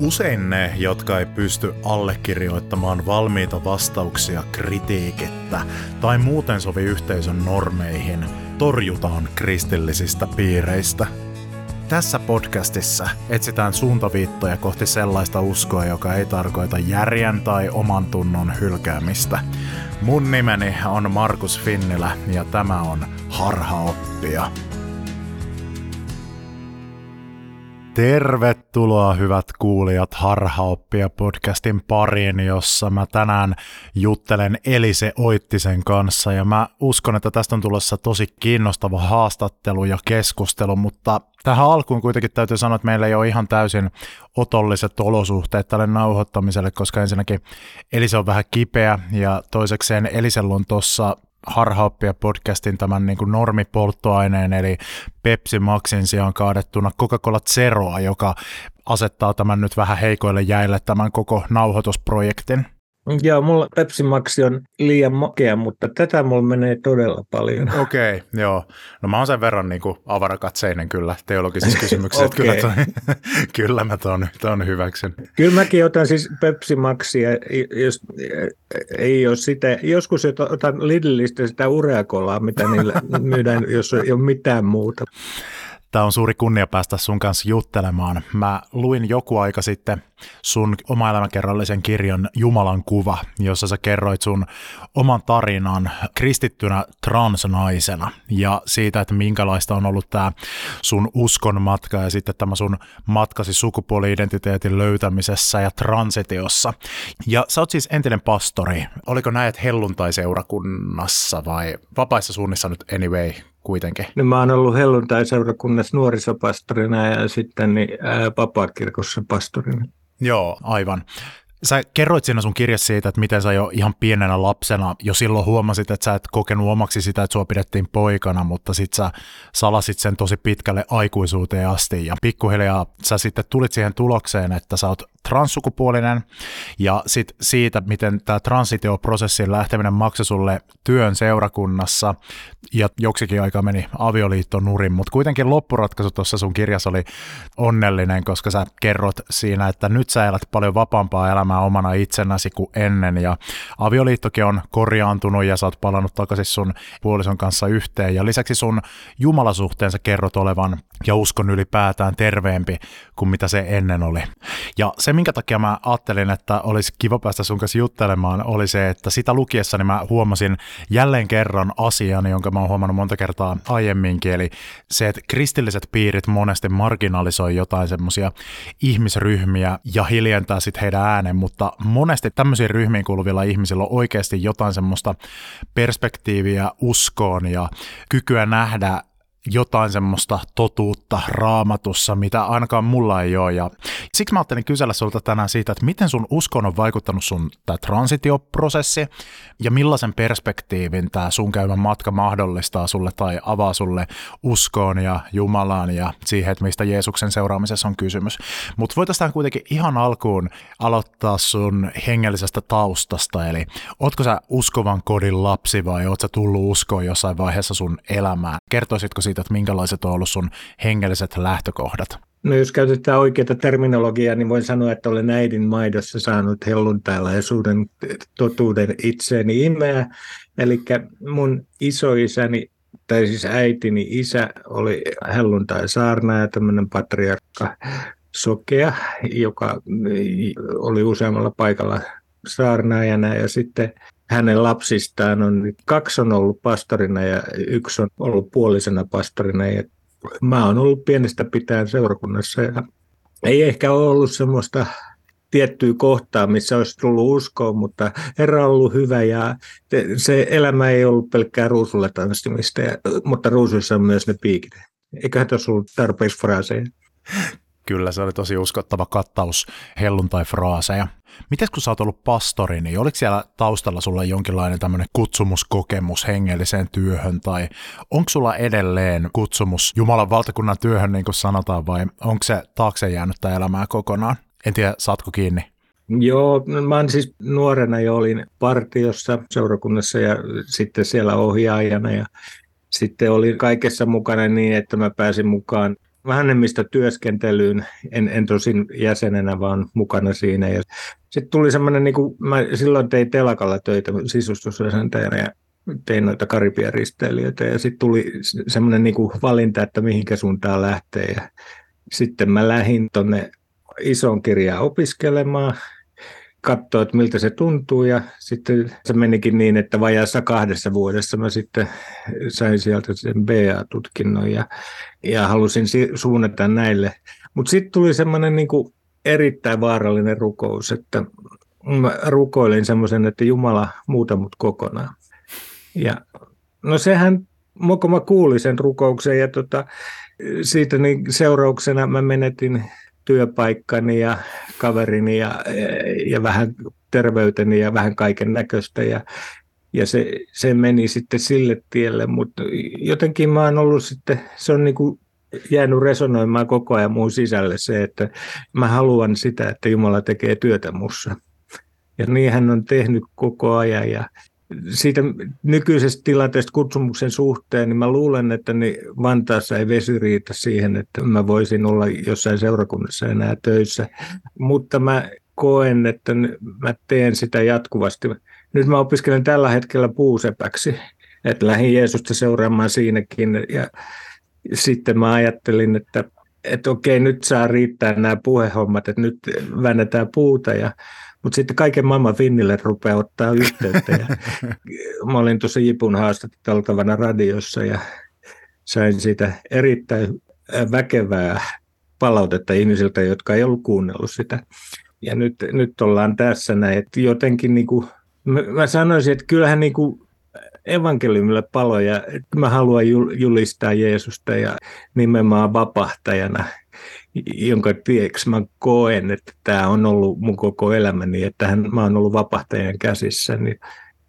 Usein ne, jotka ei pysty allekirjoittamaan valmiita vastauksia kritiikettä tai muuten sovi yhteisön normeihin, torjutaan kristillisistä piireistä. Tässä podcastissa etsitään suuntaviittoja kohti sellaista uskoa, joka ei tarkoita järjen tai oman tunnon hylkäämistä. Mun nimeni on Markus Finnilä ja tämä on Harhaoppia. Tervetuloa hyvät kuulijat Harhaoppia podcastin pariin, jossa mä tänään juttelen Elise Oittisen kanssa. Ja mä uskon, että tästä on tulossa tosi kiinnostava haastattelu ja keskustelu, mutta tähän alkuun kuitenkin täytyy sanoa, että meillä ei ole ihan täysin otolliset olosuhteet tälle nauhoittamiselle, koska ensinnäkin Elise on vähän kipeä ja toisekseen Elisellä on tuossa harhaoppia podcastin tämän niin kuin normipolttoaineen, eli Pepsi Maxin sijaan kaadettuna Coca-Cola Zeroa, joka asettaa tämän nyt vähän heikoille jäille tämän koko nauhoitusprojektin. Joo, mulla Pepsi Max on liian makea, mutta tätä mulla menee todella paljon. Okei, okay, joo. No mä oon sen verran niin kuin avarakatseinen kyllä teologisissa kysymyksissä, okay. kyllä, ton, kyllä mä ton, ton hyväksyn. Kyllä mäkin otan siis Pepsi Maxia, jos ei ole sitä, joskus otan Lidlistä sitä ureakolaa, mitä niillä myydään, jos ei ole mitään muuta. Tämä on suuri kunnia päästä sun kanssa juttelemaan. Mä luin joku aika sitten sun oma elämäkerrallisen kirjan Jumalan kuva, jossa sä kerroit sun oman tarinan kristittynä transnaisena ja siitä, että minkälaista on ollut tämä sun uskon matka ja sitten tämä sun matkasi sukupuoli-identiteetin löytämisessä ja transitiossa. Ja sä oot siis entinen pastori. Oliko näet helluntai-seurakunnassa vai vapaissa suunnissa nyt anyway? Kuitenkin? No, mä oon ollut helluntai-seurakunnassa nuorisopastorina ja sitten niin, ää, vapaakirkossa pastorina. Joo, aivan. Sä kerroit siinä sun kirjassa siitä, että miten sä jo ihan pienenä lapsena jo silloin huomasit, että sä et kokenut omaksi sitä, että sua pidettiin poikana, mutta sit sä salasit sen tosi pitkälle aikuisuuteen asti. Ja pikkuhiljaa sä sitten tulit siihen tulokseen, että sä oot transsukupuolinen. Ja sit siitä, miten tämä transitioprosessin lähteminen maksoi sulle työn seurakunnassa. Ja joksikin aika meni avioliitto nurin, mutta kuitenkin loppuratkaisu tuossa sun kirjassa oli onnellinen, koska sä kerrot siinä, että nyt sä elät paljon vapaampaa elämää omana itsenäsi kuin ennen. Ja avioliittokin on korjaantunut ja sä oot palannut takaisin sun puolison kanssa yhteen. Ja lisäksi sun jumalasuhteen sä kerrot olevan ja uskon ylipäätään terveempi kuin mitä se ennen oli. Ja se, minkä takia mä ajattelin, että olisi kiva päästä sun kanssa juttelemaan, oli se, että sitä lukiessani mä huomasin jälleen kerran asian, jonka mä oon huomannut monta kertaa aiemminkin, eli se, että kristilliset piirit monesti marginalisoi jotain semmoisia ihmisryhmiä ja hiljentää sitten heidän äänen, mutta monesti tämmöisiin ryhmiin kuuluvilla ihmisillä on oikeasti jotain semmoista perspektiiviä uskoon ja kykyä nähdä jotain semmoista totuutta raamatussa, mitä ainakaan mulla ei ole. Ja siksi mä ajattelin kysellä sulta tänään siitä, että miten sun uskon on vaikuttanut sun tämä transitioprosessi ja millaisen perspektiivin tämä sun käymä matka mahdollistaa sulle tai avaa sulle uskoon ja Jumalaan ja siihen, että mistä Jeesuksen seuraamisessa on kysymys. Mutta voitaisiin kuitenkin ihan alkuun aloittaa sun hengellisestä taustasta, eli ootko sä uskovan kodin lapsi vai oot sä tullut uskoon jossain vaiheessa sun elämään? Kertoisitko siitä, että minkälaiset on ollut sun hengelliset lähtökohdat? No jos käytetään oikeaa terminologiaa, niin voin sanoa, että olen äidin maidossa saanut helluntailaisuuden totuuden itseeni imeä. Eli mun isoisäni, tai siis äitini isä, oli helluntai saarna ja tämmöinen patriarkka sokea, joka oli useammalla paikalla saarnaajana ja sitten hänen lapsistaan on kaksi on ollut pastorina ja yksi on ollut puolisena pastorina. Ja mä oon ollut pienestä pitäen seurakunnassa ja ei ehkä ole ollut semmoista tiettyä kohtaa, missä olisi tullut uskoa, mutta Herra on ollut hyvä ja se elämä ei ollut pelkkää ruusulle tanssimista, mutta ruusuissa on myös ne piikit. Eiköhän tässä ollut tarpeeksi fraaseja. Kyllä, se oli tosi uskottava kattaus helluntai-fraaseja. Miten kun sä oot ollut pastori, niin oliko siellä taustalla sulla jonkinlainen tämmöinen kutsumuskokemus hengelliseen työhön, tai onko sulla edelleen kutsumus Jumalan valtakunnan työhön, niin kuin sanotaan, vai onko se taakse jäänyttä elämää kokonaan? En tiedä, saatko kiinni? Joo, mä siis nuorena jo olin partiossa seurakunnassa ja sitten siellä ohjaajana ja sitten olin kaikessa mukana niin, että mä pääsin mukaan vähemmistötyöskentelyyn, en, en tosin jäsenenä, vaan mukana siinä. Ja sitten tuli semmoinen, niin kuin, mä silloin tein telakalla töitä sisustusresentäjänä ja tein noita Karibian risteilijöitä ja sitten tuli semmoinen niin kuin valinta, että mihinkä suuntaan lähtee. Ja sitten mä lähdin tuonne isoon kirjaan opiskelemaan katsoa, että miltä se tuntuu ja sitten se menikin niin, että vajaassa kahdessa vuodessa mä sitten sain sieltä sen BA-tutkinnon ja, ja halusin suunnata näille. Mutta sitten tuli semmoinen niin erittäin vaarallinen rukous, että mä rukoilin semmoisen, että Jumala muuta mut kokonaan. Ja no sehän, kun mä kuulin sen rukouksen ja tota, siitä niin seurauksena mä menetin työpaikkani ja kaverini ja, ja vähän terveyteni ja vähän kaiken näköistä. Ja, ja se, se meni sitten sille tielle, mutta jotenkin mä oon ollut sitten, se on niin kuin jäänyt resonoimaan koko ajan muun sisälle se, että mä haluan sitä, että Jumala tekee työtä mussa. Ja niin hän on tehnyt koko ajan ja siitä nykyisestä tilanteesta kutsumuksen suhteen, niin mä luulen, että niin Vantaassa ei vesi riitä siihen, että mä voisin olla jossain seurakunnassa enää töissä. Mutta mä koen, että mä teen sitä jatkuvasti. Nyt mä opiskelen tällä hetkellä puusepäksi, että lähdin Jeesusta seuraamaan siinäkin. Ja sitten mä ajattelin, että että okei, nyt saa riittää nämä puhehommat, että nyt väännetään puuta ja mutta sitten kaiken maailman Finnille rupeaa ottaa yhteyttä. Ja mä olin tuossa Jipun haastateltavana radiossa ja sain siitä erittäin väkevää palautetta ihmisiltä, jotka ei ollut kuunnellut sitä. Ja nyt, nyt ollaan tässä näin, että jotenkin niin kuin, mä sanoisin, että kyllähän niin kuin evankeliumille paloja, että mä haluan julistaa Jeesusta ja nimenomaan vapahtajana – jonka tieksi mä koen, että tämä on ollut mun koko elämäni, että mä oon ollut vapahtajan käsissä, niin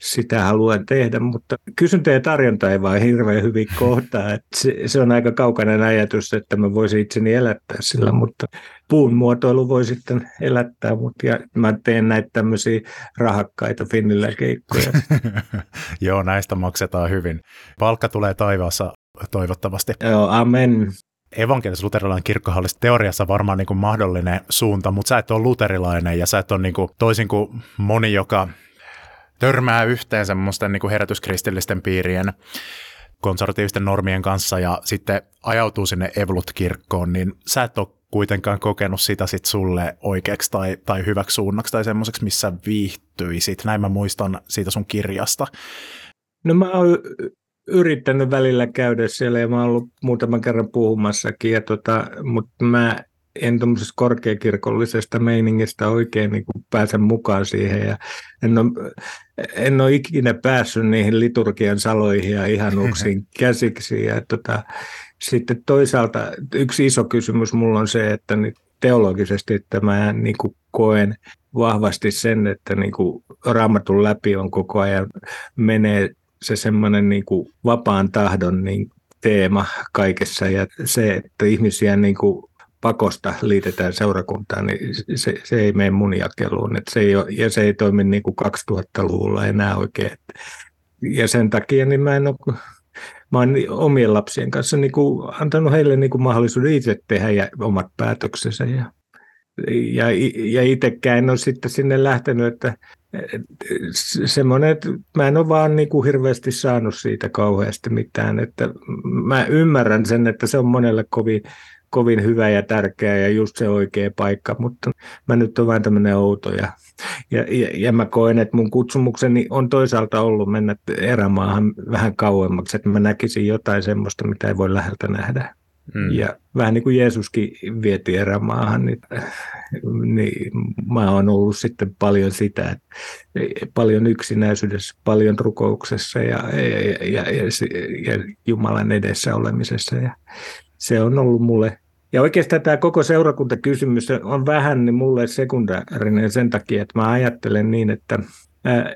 sitä haluan tehdä, mutta kysyntä ja tarjonta ei vaan hirveän hyvin kohtaa. Että se, se on aika kaukainen ajatus, että mä voisin itseni elättää sillä, mutta puun muotoilu voi sitten elättää, mutta ja mä teen näitä tämmöisiä rahakkaita Finnillä keikkoja. Joo, näistä maksetaan hyvin. Palkka tulee taivaassa toivottavasti. Joo, amen evankelis-luterilainen kirkkohan olisi teoriassa varmaan niin kuin mahdollinen suunta, mutta sä et ole luterilainen ja sä et ole niin kuin, toisin kuin moni, joka törmää yhteen semmoisten niin kuin herätyskristillisten piirien konservatiivisten normien kanssa ja sitten ajautuu sinne Evolut-kirkkoon, niin sä et ole kuitenkaan kokenut sitä sit sulle oikeaksi tai, tai hyväksi suunnaksi tai semmoiseksi, missä viihtyisit. Näin mä muistan siitä sun kirjasta. No mä oon yrittänyt välillä käydä siellä ja mä oon ollut muutaman kerran puhumassakin, ja tota, mutta mä en tuommoisesta korkeakirkollisesta meiningistä oikein niin kuin pääsen mukaan siihen. Ja en, ole, en ole ikinä päässyt niihin liturgian saloihin ja ihanuuksiin käsiksi. Ja tota, sitten toisaalta yksi iso kysymys mulla on se, että teologisesti, että mä niin kuin koen vahvasti sen, että niin kuin raamatun läpi on koko ajan menee se semmoinen niin kuin vapaan tahdon niin teema kaikessa ja se, että ihmisiä niin kuin pakosta liitetään seurakuntaan, niin se, se ei mene mun jakeluun. Että se ei ole, ja se ei toimi niin kuin 2000-luvulla enää oikein. Ja sen takia niin mä en ole, mä oon omien lapsien kanssa niin kuin antanut heille niin kuin mahdollisuuden itse tehdä ja omat päätöksensä. Ja, ja, ja itsekään en ole sitten sinne lähtenyt, että semmoinen, että mä en ole vaan niin kuin hirveästi saanut siitä kauheasti mitään. Että mä ymmärrän sen, että se on monelle kovin, kovin hyvä ja tärkeä ja just se oikea paikka, mutta mä nyt olen vain tämmöinen outo ja, ja, ja, ja mä koen, että mun kutsumukseni on toisaalta ollut mennä erämaahan vähän kauemmaksi, että mä näkisin jotain semmoista, mitä ei voi läheltä nähdä. Mm. Ja vähän niin kuin Jeesuskin vieti erämaahan, niin, niin mä oon ollut sitten paljon sitä, että paljon yksinäisyydessä, paljon rukouksessa ja, ja, ja, ja, ja Jumalan edessä olemisessa. Ja se on ollut mulle ja oikeastaan tämä koko seurakuntakysymys on vähän niin mulle sekundaarinen sen takia, että mä ajattelen niin, että ää,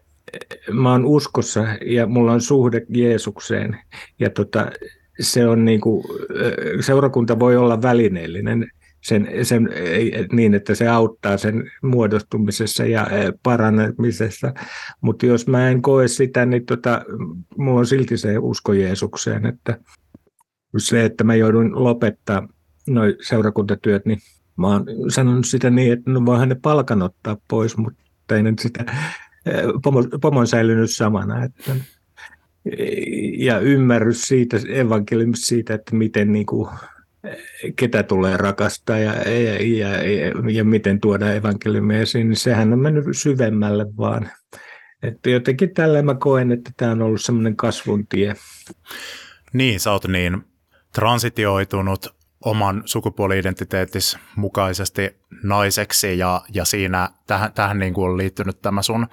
mä oon uskossa ja mulla on suhde Jeesukseen. Ja tota, se on niin kuin, seurakunta voi olla välineellinen sen, sen, niin, että se auttaa sen muodostumisessa ja parannemisessa. Mutta jos mä en koe sitä, niin tota, mulla on silti se usko Jeesukseen, että se, että mä joudun lopettaa noi seurakuntatyöt, niin mä oon sanonut sitä niin, että no voihan ne palkan ottaa pois, mutta ei nyt sitä pomo, pomo säilynyt samana. Että, ja ymmärrys siitä, evankeliumista siitä, että miten niin kuin, ketä tulee rakastaa ja, ja, ja, ja, ja miten tuoda evankeliumia esiin, niin sehän on mennyt syvemmälle vaan. Että jotenkin tällä mä koen, että tämä on ollut semmoinen kasvun tie. Niin, sä oot niin transitioitunut oman sukupuoli-identiteettis mukaisesti naiseksi ja, ja siinä tähän, tähän niin kuin on liittynyt tämä sun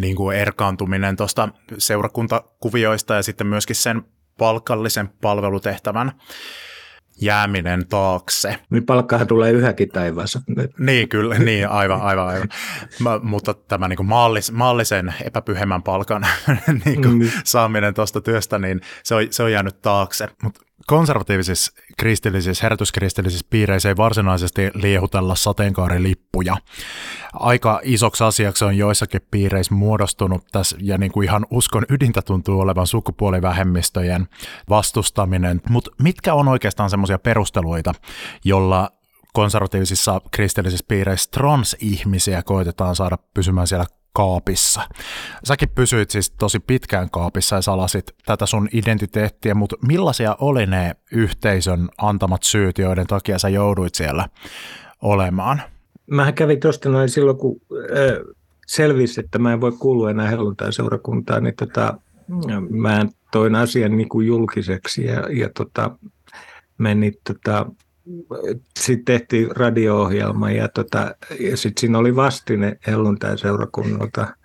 niin kuin erkaantuminen tuosta seurakuntakuvioista ja sitten myöskin sen palkallisen palvelutehtävän jääminen taakse. Niin palkkahan tulee yhäkin taivaassa. Niin, kyllä, niin, aivan, aivan, aivan. Mä, mutta tämä niin kuin maallis, maallisen epäpyhemmän palkan niin kuin mm. saaminen tuosta työstä, niin se on, se on jäänyt taakse. Mutta konservatiivisissa kristillisissä, herätyskristillisissä piireissä ei varsinaisesti liehutella sateenkaarilippuja. Aika isoksi asiaksi on joissakin piireissä muodostunut tässä, ja niin kuin ihan uskon ydintä tuntuu olevan sukupuolivähemmistöjen vastustaminen. Mutta mitkä on oikeastaan semmoisia perusteluita, jolla konservatiivisissa kristillisissä piireissä transihmisiä koitetaan saada pysymään siellä kaapissa. Säkin pysyit siis tosi pitkään kaapissa ja salasit tätä sun identiteettiä, mutta millaisia oli ne yhteisön antamat syyt, joiden takia sä jouduit siellä olemaan? Mä kävin tuosta noin silloin, kun selvisi, että mä en voi kuulua enää helluntai-seurakuntaan, niin tota, mä toin asian niin kuin julkiseksi ja, ja tota, menin tota, sitten tehtiin radio-ohjelma ja, tota, ja sitten siinä oli vastine helluntai-seurakunnalta.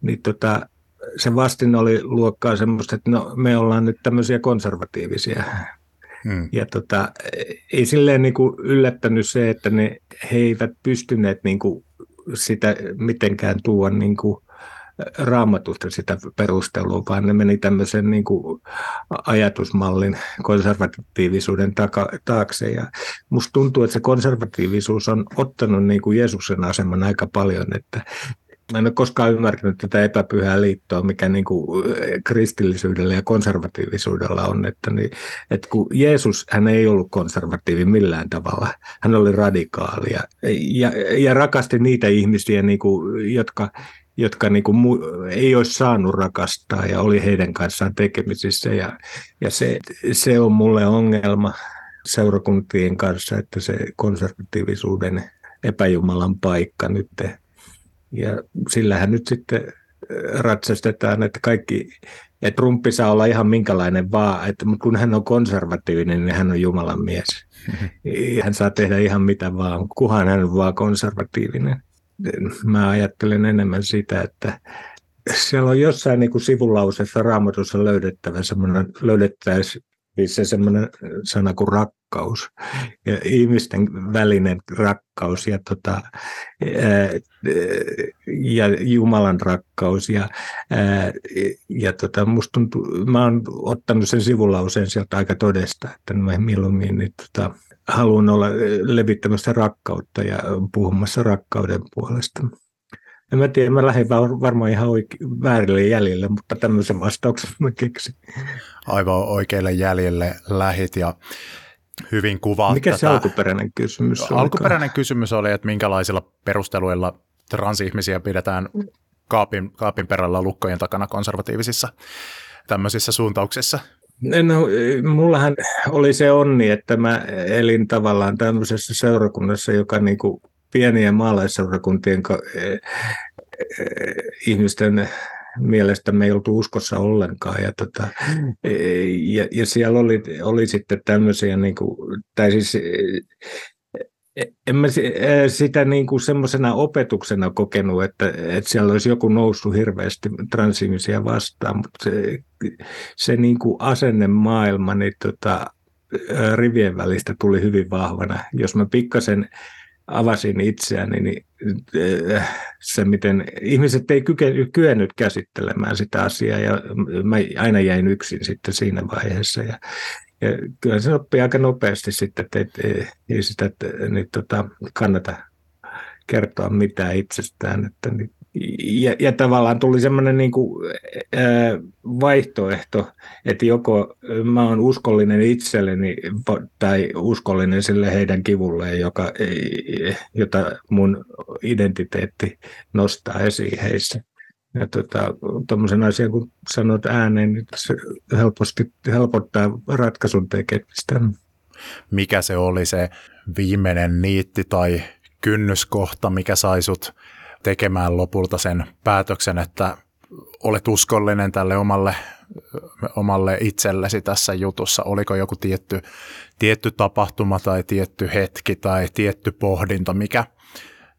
Niin tota, se vastin oli luokkaa semmoista, että no, me ollaan nyt tämmöisiä konservatiivisia. Hmm. Ja tota, ei silleen niin kuin yllättänyt se, että ne, he eivät pystyneet niin kuin sitä mitenkään tuoda niin kuin raamatusta sitä perustelua, vaan ne meni tämmöisen niin kuin ajatusmallin konservatiivisuuden taka, taakse. Ja musta tuntuu, että se konservatiivisuus on ottanut niin kuin Jeesuksen aseman aika paljon, että Mä en ole koskaan ymmärtänyt tätä epäpyhää liittoa, mikä niin kuin kristillisyydellä ja konservatiivisuudella on. Että, niin, että kun Jeesus, hän ei ollut konservatiivi millään tavalla. Hän oli radikaali ja, ja, ja rakasti niitä ihmisiä, niin kuin, jotka jotka niin kuin mu- ei olisi saanut rakastaa ja oli heidän kanssaan tekemisissä. Ja, ja se, se on mulle ongelma seurakuntien kanssa, että se konservatiivisuuden epäjumalan paikka nyt. Ja sillähän nyt sitten äh, ratsastetaan, että kaikki, että Trumpi saa olla ihan minkälainen vaan, että kun hän on konservatiivinen, niin hän on Jumalan mies. Hän saa tehdä ihan mitä vaan, kuhan hän on vaan konservatiivinen mä ajattelen enemmän sitä, että siellä on jossain niin kuin sivulausessa raamatussa löydettävä semmoinen, löydettäisiin se semmoinen sana kuin rakkaus. Ja ihmisten välinen rakkaus ja, tota, ja Jumalan rakkaus ja, ja tota, tuntuu, mä oon ottanut sen sivulauseen sieltä aika todesta, että mä mieluummin niin, tota, haluan olla levittämässä rakkautta ja puhumassa rakkauden puolesta. En mä tiedä, mä lähdin varmaan ihan oike- väärille jäljille, mutta tämmöisen vastauksen mä keksin. Aivan oikeille jäljille lähit ja hyvin kuvaat Mikä tätä. se alkuperäinen kysymys oli? Alkuperäinen kysymys oli, että minkälaisilla perusteluilla transihmisiä pidetään kaapin, kaapin perällä lukkojen takana konservatiivisissa tämmöisissä suuntauksissa. No, mullahan oli se onni, että mä elin tavallaan tämmöisessä seurakunnassa, joka niin kuin pienien maalaisseurakuntien e, e, ihmisten mielestä me ei oltu uskossa ollenkaan. Ja, tota, e, ja, ja siellä oli, oli sitten tämmöisiä, niin kuin, tai siis en mä sitä niin kuin semmoisena opetuksena kokenut, että, että siellä olisi joku noussut hirveästi transihmisiä vastaan, mutta se, se niin kuin asennemaailma niin tota, rivien välistä tuli hyvin vahvana. Jos mä pikkasen avasin itseäni, niin se miten ihmiset ei kyennyt käsittelemään sitä asiaa ja mä aina jäin yksin sitten siinä vaiheessa ja ja kyllä se oppii aika nopeasti sitten, että ei, ei sitä että, niin, tota, kannata kertoa mitään itsestään. Että, niin, ja, ja tavallaan tuli semmoinen niin kuin, vaihtoehto, että joko mä oon uskollinen itselleni tai uskollinen sille heidän kivulleen, joka, jota mun identiteetti nostaa esiin heissä. Ja tuommoisen tota, asian, kun sanot ääneen, niin se helposti helpottaa ratkaisun tekemistä. Mikä se oli se viimeinen niitti tai kynnyskohta, mikä sai sut tekemään lopulta sen päätöksen, että olet uskollinen tälle omalle, omalle itsellesi tässä jutussa? Oliko joku tietty, tietty tapahtuma tai tietty hetki tai tietty pohdinta, mikä,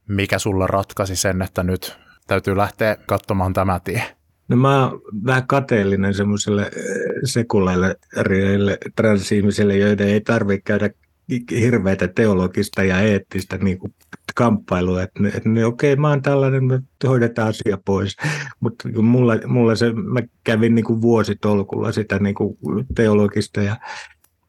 mikä sulla ratkaisi sen, että nyt täytyy lähteä katsomaan tämä tie? No mä oon vähän kateellinen semmoiselle eh, sekulaille transihmisille, joiden ei tarvitse käydä hirveätä teologista ja eettistä niin kuin kamppailua, että, että niin, okei, okay, mä oon tällainen, me hoidetaan asia pois. Mutta mulla, mulla se, mä kävin niin kuin vuositolkulla sitä niin kuin teologista ja,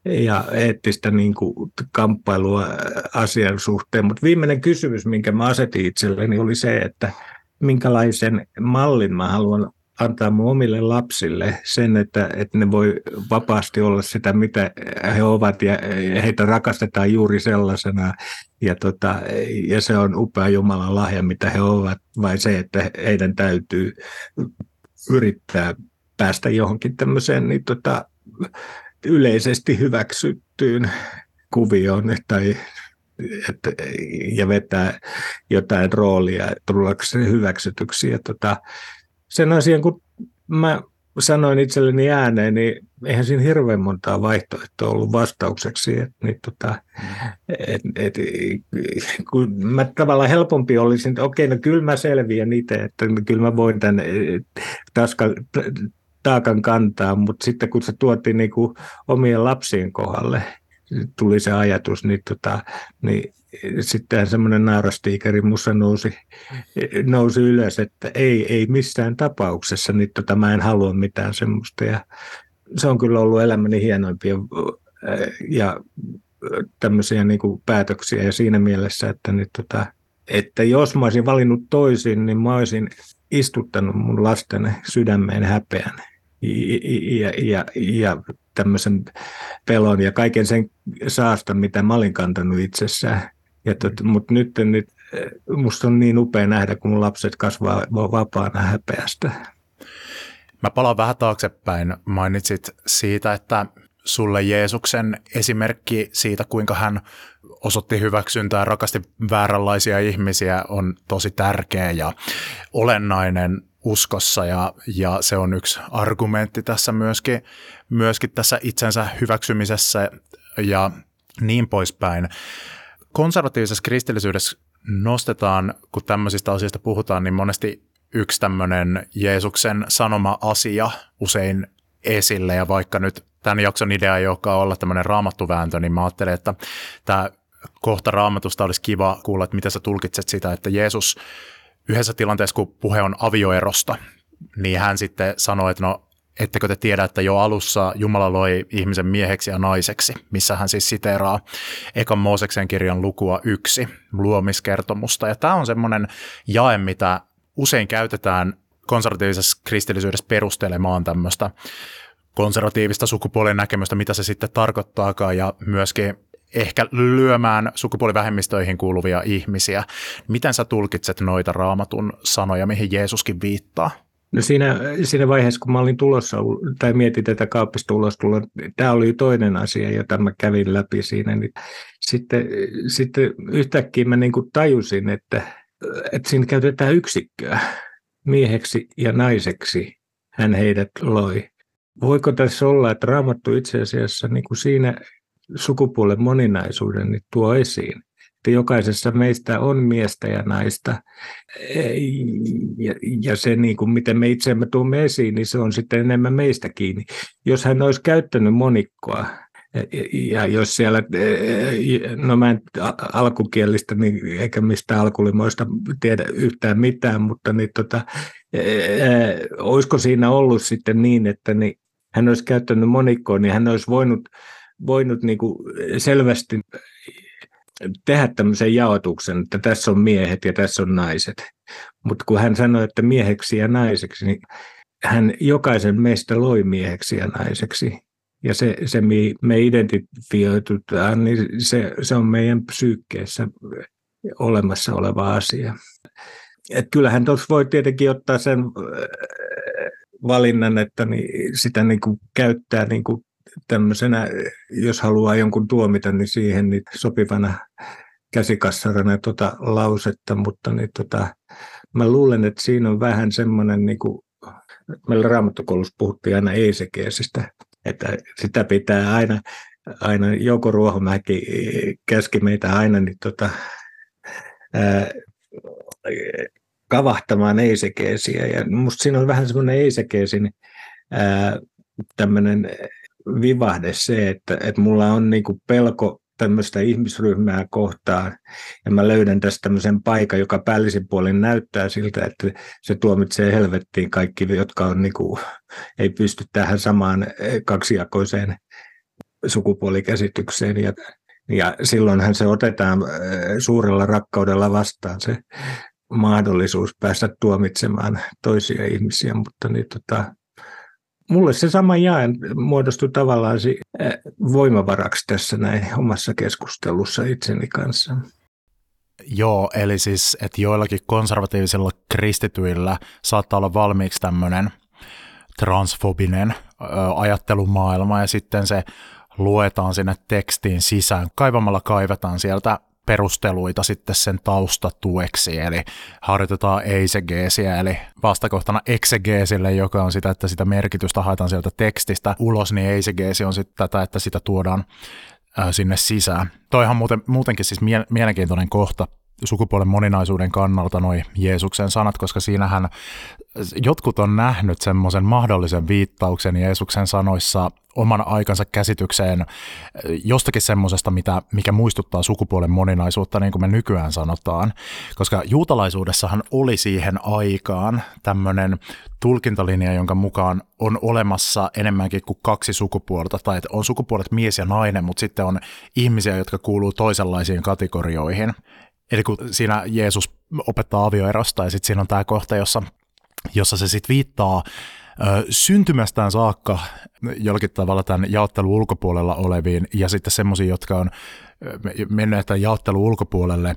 ja eettistä niin kuin kamppailua asian suhteen. Mutta viimeinen kysymys, minkä mä asetin itselleni, oli se, että minkälaisen mallin mä haluan antaa mun omille lapsille sen, että, että ne voi vapaasti olla sitä, mitä he ovat ja heitä rakastetaan juuri sellaisena. Ja, tota, ja se on upea Jumalan lahja, mitä he ovat, vai se, että heidän täytyy yrittää päästä johonkin tämmöiseen niin tota, yleisesti hyväksyttyyn kuvioon tai että, ja vetää jotain roolia tullakseen hyväksytyksi. Ja tota, sen asian, kun mä sanoin itselleni ääneen, niin eihän siinä hirveän montaa vaihtoehtoa ollut vastaukseksi. Et, niin tota, et, et, kun mä tavallaan helpompi olisin, että okei, no kyllä mä selviän itse, että kyllä mä voin tämän taska, taakan kantaa, mutta sitten kun se tuotiin niin kuin omien lapsien kohdalle, tuli se ajatus, niin, tota, niin sitten semmoinen naurastiikeri mussa nousi, nousi ylös, että ei, ei missään tapauksessa, niin tota, mä en halua mitään semmoista. Ja se on kyllä ollut elämäni hienoimpia ja tämmöisiä niin kuin päätöksiä. Ja siinä mielessä, että, niin tota, että jos mä olisin valinnut toisin, niin mä olisin istuttanut mun lasten sydämeen häpeän ja, ja, ja tämmöisen pelon ja kaiken sen saaston, mitä mä olin kantanut itsessään. Ja tot, mutta nyt, nyt musta on niin upea nähdä, kun mun lapset kasvaa vapaana häpeästä. Mä palaan vähän taaksepäin. Mainitsit siitä, että sulle Jeesuksen esimerkki siitä, kuinka hän osoitti hyväksyntää rakasti vääränlaisia ihmisiä on tosi tärkeä ja olennainen uskossa ja, ja se on yksi argumentti tässä myöskin, myöskin tässä itsensä hyväksymisessä ja niin poispäin. Konservatiivisessa kristillisyydessä nostetaan, kun tämmöisistä asioista puhutaan, niin monesti yksi tämmöinen Jeesuksen sanoma asia usein esille ja vaikka nyt tämän jakson idea ei olekaan olla tämmöinen raamattuvääntö, niin mä ajattelen, että tämä kohta raamatusta olisi kiva kuulla, että miten sä tulkitset sitä, että Jeesus yhdessä tilanteessa, kun puhe on avioerosta, niin hän sitten sanoi, että no ettekö te tiedä, että jo alussa Jumala loi ihmisen mieheksi ja naiseksi, missä hän siis siteeraa ekan Mooseksen kirjan lukua yksi, luomiskertomusta. Ja tämä on semmoinen jae, mitä usein käytetään konservatiivisessa kristillisyydessä perustelemaan tämmöistä konservatiivista sukupuolen näkemystä, mitä se sitten tarkoittaakaan, ja myöskin ehkä lyömään sukupuolivähemmistöihin kuuluvia ihmisiä. Miten sä tulkitset noita raamatun sanoja, mihin Jeesuskin viittaa? No siinä, siinä vaiheessa, kun mä olin tulossa tai mietin tätä kaappista ulostuloa, tämä oli toinen asia, jota mä kävin läpi siinä. Niin sitten, sitten yhtäkkiä mä niin kuin tajusin, että, että siinä käytetään yksikköä mieheksi ja naiseksi. Hän heidät loi. Voiko tässä olla, että raamattu itse asiassa niin kuin siinä sukupuolen moninaisuuden niin tuo esiin. Että jokaisessa meistä on miestä ja naista. Ja, ja se, niin kuin miten me itseämme tuomme esiin, niin se on sitten enemmän meistä kiinni. Jos hän olisi käyttänyt monikkoa, ja jos siellä, no mä en alkukielistä niin eikä mistä alkulimoista tiedä yhtään mitään, mutta niin tota, olisiko siinä ollut sitten niin, että niin hän olisi käyttänyt monikkoa, niin hän olisi voinut voinut niin kuin selvästi tehdä tämmöisen jaotuksen, että tässä on miehet ja tässä on naiset. Mutta kun hän sanoi, että mieheksi ja naiseksi, niin hän jokaisen meistä loi mieheksi ja naiseksi. Ja se, se me identifioitutaan, niin se, se on meidän psyykkeessä olemassa oleva asia. Et kyllähän tuossa voi tietenkin ottaa sen äh, valinnan, että niin sitä niin kuin käyttää niin kuin tämmöisenä, jos haluaa jonkun tuomita, niin siihen niin sopivana käsikassarana tuota lausetta, mutta niin tota, mä luulen, että siinä on vähän semmoinen, niin kuin, meillä raamattokoulussa puhuttiin aina eisekeesistä, että sitä pitää aina, aina Jouko Ruohomäki käski meitä aina niin tota, ää, kavahtamaan eisekeesiä. Ja musta siinä on vähän semmoinen eisekeesin tämmöinen vivahde se, että, että mulla on niinku pelko tämmöistä ihmisryhmää kohtaan, ja mä löydän tästä tämmöisen paikan, joka päällisin puolin näyttää siltä, että se tuomitsee helvettiin kaikki, jotka on niinku, ei pysty tähän samaan kaksijakoiseen sukupuolikäsitykseen, ja, ja silloinhan se otetaan suurella rakkaudella vastaan se mahdollisuus päästä tuomitsemaan toisia ihmisiä, mutta niin tota, mulle se sama jae muodostui tavallaan voimavaraksi tässä näin omassa keskustelussa itseni kanssa. Joo, eli siis, että joillakin konservatiivisilla kristityillä saattaa olla valmiiksi tämmöinen transfobinen ö, ajattelumaailma ja sitten se luetaan sinne tekstiin sisään. Kaivamalla kaivetaan sieltä perusteluita sitten sen taustatueksi, eli harjoitetaan eisegeesiä, eli vastakohtana exegeesille, joka on sitä, että sitä merkitystä haetaan sieltä tekstistä ulos, niin eisegeesi on sitten tätä, että sitä tuodaan sinne sisään. Toihan muuten, muutenkin siis mielenkiintoinen kohta sukupuolen moninaisuuden kannalta noi Jeesuksen sanat, koska siinähän jotkut on nähnyt semmoisen mahdollisen viittauksen Jeesuksen sanoissa oman aikansa käsitykseen jostakin semmoisesta, mitä, mikä muistuttaa sukupuolen moninaisuutta, niin kuin me nykyään sanotaan. Koska juutalaisuudessahan oli siihen aikaan tämmöinen tulkintalinja, jonka mukaan on olemassa enemmänkin kuin kaksi sukupuolta, tai että on sukupuolet mies ja nainen, mutta sitten on ihmisiä, jotka kuuluu toisenlaisiin kategorioihin. Eli kun siinä Jeesus opettaa avioerosta ja sitten siinä on tämä kohta, jossa, jossa se sitten viittaa ö, syntymästään saakka jollakin tavalla tämän jaottelun ulkopuolella oleviin ja sitten semmoisiin, jotka on menneet tämän jaottelun ulkopuolelle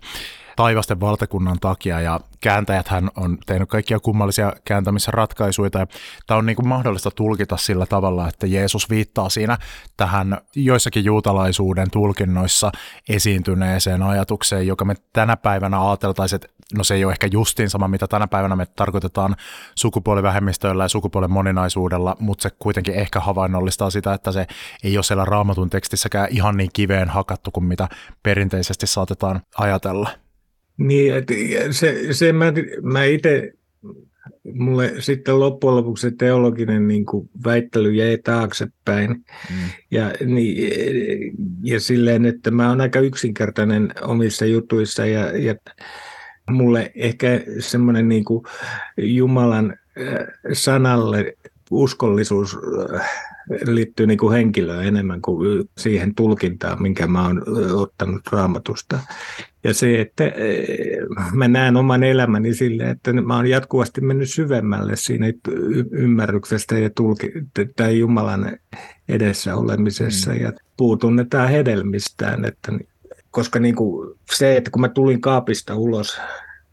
taivasten valtakunnan takia ja kääntäjät hän on tehnyt kaikkia kummallisia kääntämisratkaisuja. Tämä on niin kuin mahdollista tulkita sillä tavalla, että Jeesus viittaa siinä tähän joissakin juutalaisuuden tulkinnoissa esiintyneeseen ajatukseen, joka me tänä päivänä ajateltaisiin, että no se ei ole ehkä justiin sama, mitä tänä päivänä me tarkoitetaan sukupuolivähemmistöillä ja sukupuolen moninaisuudella, mutta se kuitenkin ehkä havainnollistaa sitä, että se ei ole siellä raamatun tekstissäkään ihan niin kiveen hakattu kuin mitä perinteisesti saatetaan ajatella. Niin, että se, se mä, mä itse, mulle sitten loppujen lopuksi se teologinen niin kuin väittely jäi taaksepäin. Mm. Ja, niin, ja silleen, että mä oon aika yksinkertainen omissa jutuissa ja, ja mulle ehkä semmoinen niin kuin Jumalan äh, sanalle uskollisuus äh, liittyy niin kuin henkilöön enemmän kuin siihen tulkintaan, minkä mä oon ottanut raamatusta. Ja se, että mä näen oman elämäni sille, että mä oon jatkuvasti mennyt syvemmälle siinä ymmärryksestä ja tulki, tai Jumalan edessä olemisessa mm. ja puutunnetaan hedelmistään. Että, koska niin kuin se, että kun mä tulin kaapista ulos,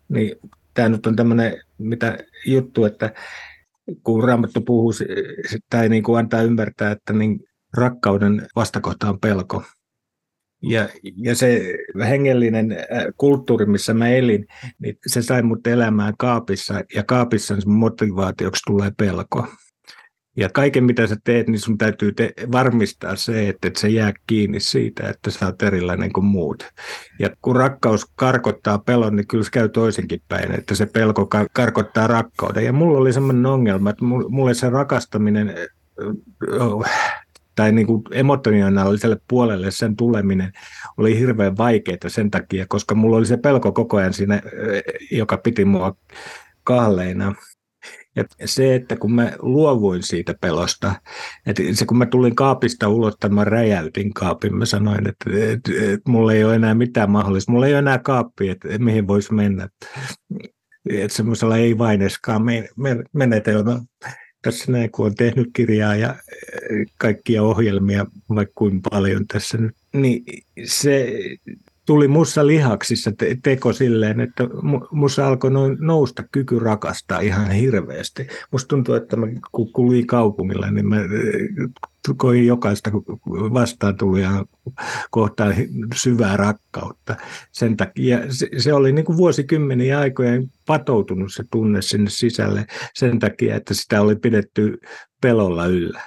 niin tämä nyt on tämmöinen mitä juttu, että kun Raamattu puhuu tai niin kuin antaa ymmärtää, että niin rakkauden vastakohta on pelko. Ja, ja se hengellinen äh, kulttuuri, missä mä elin, niin se sai mut elämään kaapissa, ja kaapissa motivaatioksi tulee pelko. Ja kaiken mitä sä teet, niin sun täytyy te- varmistaa se, että et sä jää kiinni siitä, että sä oot erilainen kuin muut. Ja kun rakkaus karkottaa pelon, niin kyllä se käy toisenkin päin, että se pelko kar- karkottaa rakkauden. Ja mulla oli semmoinen ongelma, että mulle se rakastaminen tai niin kuin emotionaaliselle puolelle sen tuleminen oli hirveän vaikeaa sen takia, koska mulla oli se pelko koko ajan siinä, joka piti mua kahleina. Ja se, että kun mä luovuin siitä pelosta, että se kun mä tulin kaapista ulos, mä räjäytin kaapin, mä sanoin, että, että, että mulla ei ole enää mitään mahdollista, mulla ei ole enää kaappi, että, että mihin voisi mennä. Että semmoisella ei vaineskaan menetelmä tässä näin, kun on tehnyt kirjaa ja kaikkia ohjelmia, vaikka kuinka paljon tässä nyt, niin se tuli mussa lihaksissa te- teko silleen, että mussa alkoi noin nousta kyky rakastaa ihan hirveästi. Musta tuntuu, että mä kun kulin kaupungilla, niin mä koin jokaista vastaan tuli ihan kohtaan syvää rakkautta. Sen takia se, se oli niin kuin vuosikymmeniä aikojen patoutunut se tunne sinne sisälle sen takia, että sitä oli pidetty pelolla yllä.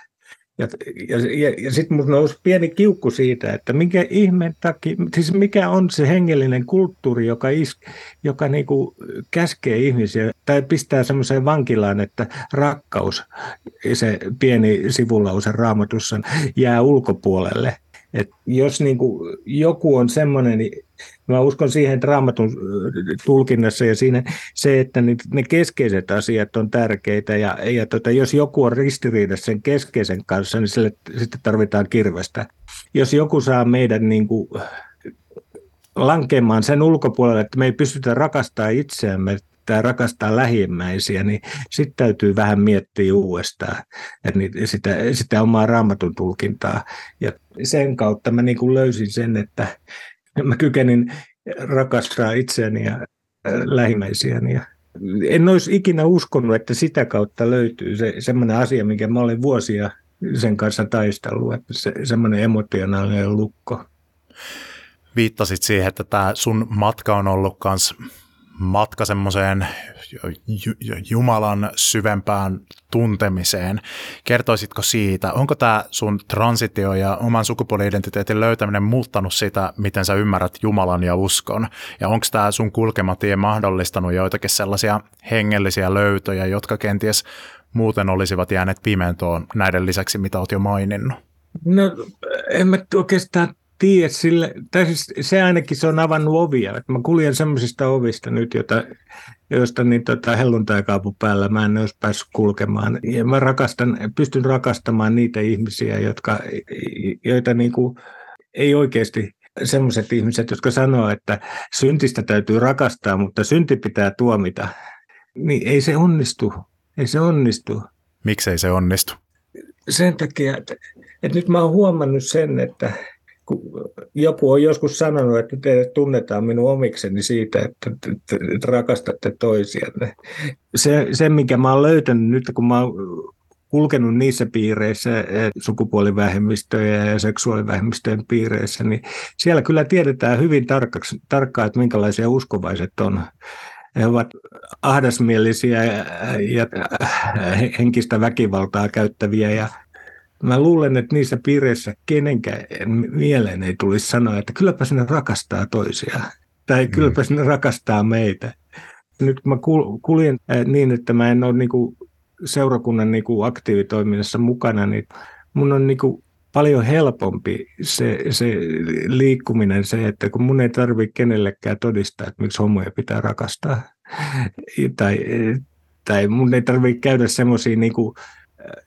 Ja, ja, ja, ja sitten minulla nousi pieni kiukku siitä, että mikä ihme takia, siis mikä on se hengellinen kulttuuri, joka, is, joka niinku käskee ihmisiä tai pistää semmoiseen vankilaan, että rakkaus, se pieni sivulause raamatussa, jää ulkopuolelle. Et jos niin kuin joku on semmoinen, niin mä uskon siihen raamatun tulkinnassa ja siinä se, että ne keskeiset asiat on tärkeitä ja, ja tota, jos joku on ristiriidassa sen keskeisen kanssa, niin sille sitten tarvitaan kirvestä. Jos joku saa meidän niin kuin, lankemaan sen ulkopuolelle, että me ei pystytä rakastamaan itseämme tai rakastaa lähimmäisiä, niin sitten täytyy vähän miettiä uudestaan että sitä, sitä omaa raamatun tulkintaa. Ja sen kautta mä niin kuin löysin sen, että mä kykenin rakastaa itseäni ja lähimmäisiäni. Ja en olisi ikinä uskonut, että sitä kautta löytyy se semmoinen asia, minkä mä olen vuosia sen kanssa taistellut, että se, semmoinen emotionaalinen lukko. Viittasit siihen, että tämä sun matka on ollut myös matka semmoiseen Jumalan syvempään tuntemiseen. Kertoisitko siitä, onko tämä sun transitio ja oman sukupuoli-identiteetin löytäminen muuttanut sitä, miten sä ymmärrät Jumalan ja uskon? Ja onko tämä sun kulkematie mahdollistanut joitakin sellaisia hengellisiä löytöjä, jotka kenties muuten olisivat jääneet pimentoon näiden lisäksi, mitä oot jo maininnut? No en mä oikeastaan tiedä, sille, tai siis se ainakin se on avannut ovia. Että mä kuljen semmoisista ovista nyt, jota, joista niin tota, helluntaikaapu päällä mä en olisi päässyt kulkemaan. Ja mä rakastan, pystyn rakastamaan niitä ihmisiä, jotka, joita niin kuin, ei oikeasti semmoiset ihmiset, jotka sanoo, että syntistä täytyy rakastaa, mutta synti pitää tuomita, niin ei se onnistu. Ei se onnistu. Miksei se onnistu? Sen takia, että, että nyt mä oon huomannut sen, että joku on joskus sanonut, että te tunnetaan minun omikseni siitä, että, että rakastatte toisianne. Se, se, minkä mä oon löytänyt nyt, kun mä oon kulkenut niissä piireissä, sukupuolivähemmistöjä ja seksuaalivähemmistöjen piireissä, niin siellä kyllä tiedetään hyvin tarkkaan, että minkälaisia uskovaiset on. He ovat ahdasmielisiä ja henkistä väkivaltaa käyttäviä ja Mä luulen, että niissä piireissä kenenkään mieleen ei tulisi sanoa, että kylläpä sinne rakastaa toisia. Tai mm. kylläpä sinne rakastaa meitä. Nyt mä kuljen niin, että mä en ole niinku seurakunnan niinku aktiivitoiminnassa mukana, niin mun on niinku paljon helpompi se, se liikkuminen, se, että kun mun ei tarvitse kenellekään todistaa, että miksi homoja pitää rakastaa. Tai, tai mun ei tarvitse käydä semmoisia niinku,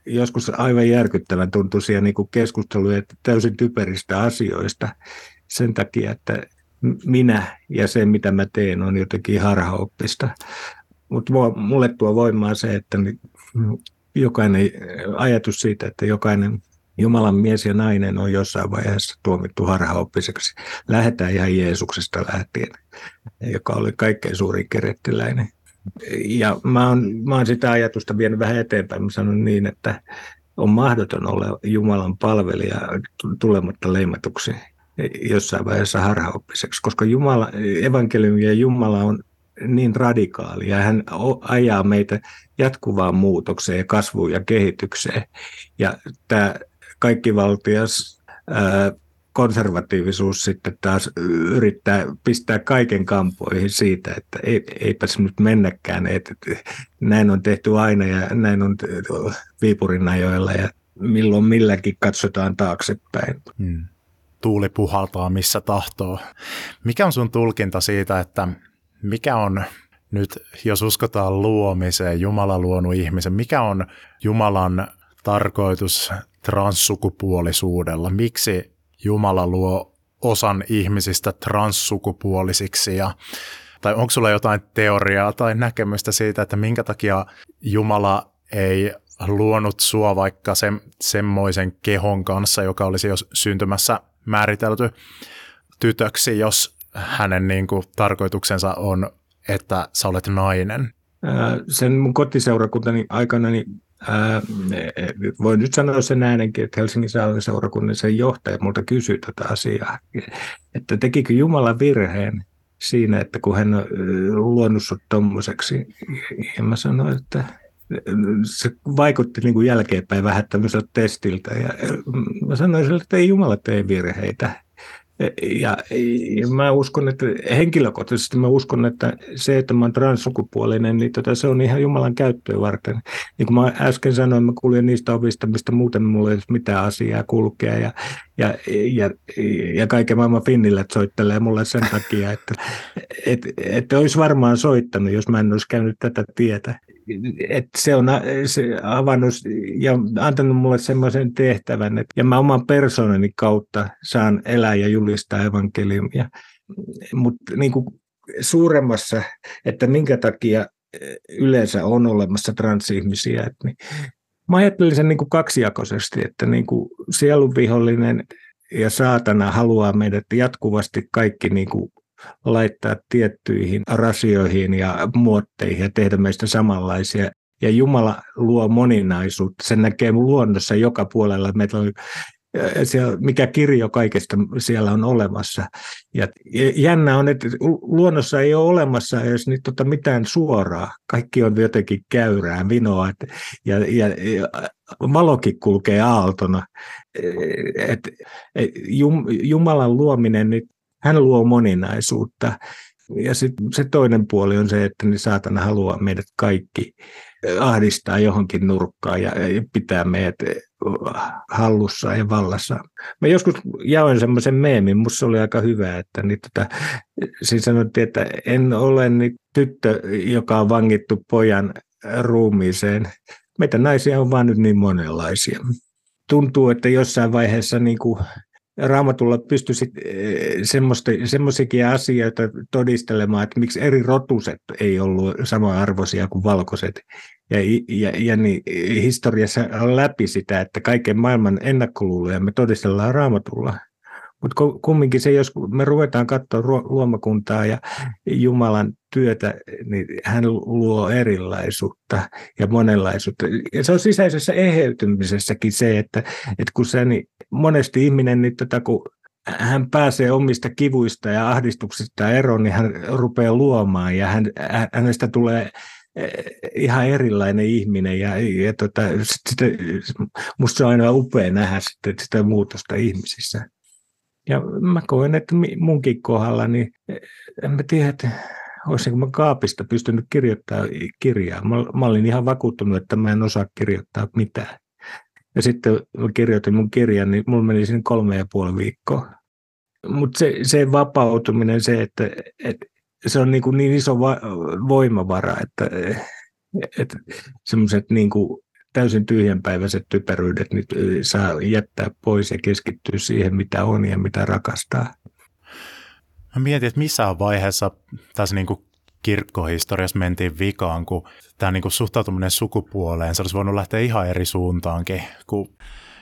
joskus aivan järkyttävän tuntuisia niin kuin keskusteluja täysin typeristä asioista sen takia, että minä ja se, mitä mä teen, on jotenkin harhaoppista. Mutta mulle tuo voimaa se, että jokainen ajatus siitä, että jokainen Jumalan mies ja nainen on jossain vaiheessa tuomittu harhaoppiseksi. Lähetään ihan Jeesuksesta lähtien, joka oli kaikkein suurin kerettiläinen ja mä oon, mä oon sitä ajatusta vienyt vähän eteenpäin. Mä sanon niin, että on mahdoton olla Jumalan palvelija tulematta leimatuksi jossain vaiheessa harhaoppiseksi, koska Jumala, evankeliumi ja Jumala on niin radikaali ja hän ajaa meitä jatkuvaan muutokseen ja kasvuun ja kehitykseen. Ja tämä kaikkivaltias ää, konservatiivisuus sitten taas yrittää pistää kaiken kampoihin siitä, että ei, eipäs nyt mennäkään, että näin on tehty aina ja näin on Viipurin ajoilla ja milloin milläkin katsotaan taaksepäin. Hmm. Tuuli puhaltaa missä tahtoo. Mikä on sun tulkinta siitä, että mikä on nyt jos uskotaan luomiseen, Jumala luonut ihmisen, mikä on Jumalan tarkoitus transsukupuolisuudella? Miksi Jumala luo osan ihmisistä transsukupuolisiksi ja tai onko sulla jotain teoriaa tai näkemystä siitä, että minkä takia Jumala ei luonut sua vaikka se, semmoisen kehon kanssa, joka olisi jo syntymässä määritelty tytöksi, jos hänen niin kuin, tarkoituksensa on, että sä olet nainen? Sen mun kotiseurakuntani aikana niin Voin nyt sanoa sen äänenkin, että Helsingin seurakunnan sen johtaja multa kysyi tätä asiaa, että tekikö Jumala virheen siinä, että kun hän on luonut sut tommoseksi. Ja mä sanoin, että se vaikutti niin kuin jälkeenpäin vähän tämmöiseltä testiltä. Ja mä sanoin sille, että ei Jumala tee virheitä. Ja, ja mä uskon, että henkilökohtaisesti mä uskon, että se, että mä oon transsukupuolinen, niin tota, se on ihan Jumalan käyttöä varten. Niin kuin mä äsken sanoin, mä kuljen niistä ovista, mistä muuten mulla ei ole mitään asiaa kulkea. Ja, ja, ja, ja kaiken maailman Finnillä soittelee mulle sen takia, että et, et olisi varmaan soittanut, jos mä en olisi käynyt tätä tietä että se on se avannut ja antanut mulle semmoisen tehtävän, että, ja mä oman persoonani kautta saan elää ja julistaa evankeliumia. Mutta niin suuremmassa, että minkä takia yleensä on olemassa transihmisiä, että niin, mä ajattelin sen niin kuin kaksijakoisesti, että niin kuin sielunvihollinen ja saatana haluaa meidät jatkuvasti kaikki niin kuin laittaa tiettyihin rasioihin ja muotteihin ja tehdä meistä samanlaisia. Ja Jumala luo moninaisuutta. Sen näkee luonnossa joka puolella. Meillä on siellä, mikä kirjo kaikesta siellä on olemassa. Ja jännä on, että luonnossa ei ole olemassa edes nyt tota mitään suoraa. Kaikki on jotenkin käyrää, vinoa, ja, ja, ja valokin kulkee aaltona. Et, et, Jumalan luominen nyt hän luo moninaisuutta. Ja sitten se toinen puoli on se, että niin saatana haluaa meidät kaikki ahdistaa johonkin nurkkaan ja, pitää meidät hallussa ja vallassa. Mä joskus jaoin semmoisen meemin, musta oli aika hyvä, että niin tota, siis sanottiin, että en ole niin tyttö, joka on vangittu pojan ruumiiseen. Meitä naisia on vaan nyt niin monenlaisia. Tuntuu, että jossain vaiheessa niin kuin raamatulla pystyisit eh, semmoisiakin asioita todistelemaan, että miksi eri rotuset ei ollut samanarvoisia kuin valkoiset. Ja, ja, ja niin, historiassa on läpi sitä, että kaiken maailman ennakkoluuloja me todistellaan raamatulla. Mutta kumminkin se, jos me ruvetaan katsoa luomakuntaa ja Jumalan työtä, niin hän luo erilaisuutta ja monenlaisuutta. Ja se on sisäisessä eheytymisessäkin se, että, että kun se, niin monesti ihminen, niin tota, kun hän pääsee omista kivuista ja ahdistuksista eroon, niin hän rupeaa luomaan ja hän, hänestä tulee eh, ihan erilainen ihminen ja, ja tota, sitä, musta se on aina upea nähdä sitä, sitä muutosta ihmisissä. Ja mä koen, että munkin kohdalla, niin en mä tiedä, että olisinko mä kaapista pystynyt kirjoittamaan kirjaa. Mä, mä olin ihan vakuuttunut, että mä en osaa kirjoittaa mitään. Ja sitten mä kirjoitin mun kirjan, niin mulla meni sinne kolme ja puoli viikkoa. Mutta se, se vapautuminen, se, että, että se on niin, kuin niin iso va- voimavara, että, että semmoiset niin kuin täysin tyhjänpäiväiset typeryydet nyt saa jättää pois ja keskittyä siihen, mitä on ja mitä rakastaa. Mä mietin, että missä vaiheessa tässä niin kuin kirkkohistoriassa mentiin vikaan, kun tämä niin kuin suhtautuminen sukupuoleen, se olisi voinut lähteä ihan eri suuntaankin, kun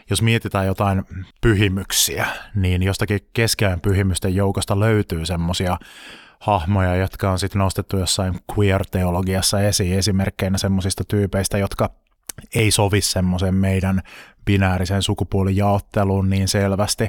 jos mietitään jotain pyhimyksiä, niin jostakin keskeään pyhimysten joukosta löytyy semmoisia hahmoja, jotka on sitten nostettu jossain queer-teologiassa esiin esimerkkeinä semmoisista tyypeistä, jotka ei sovi semmoisen meidän binäärisen sukupuolijaotteluun niin selvästi.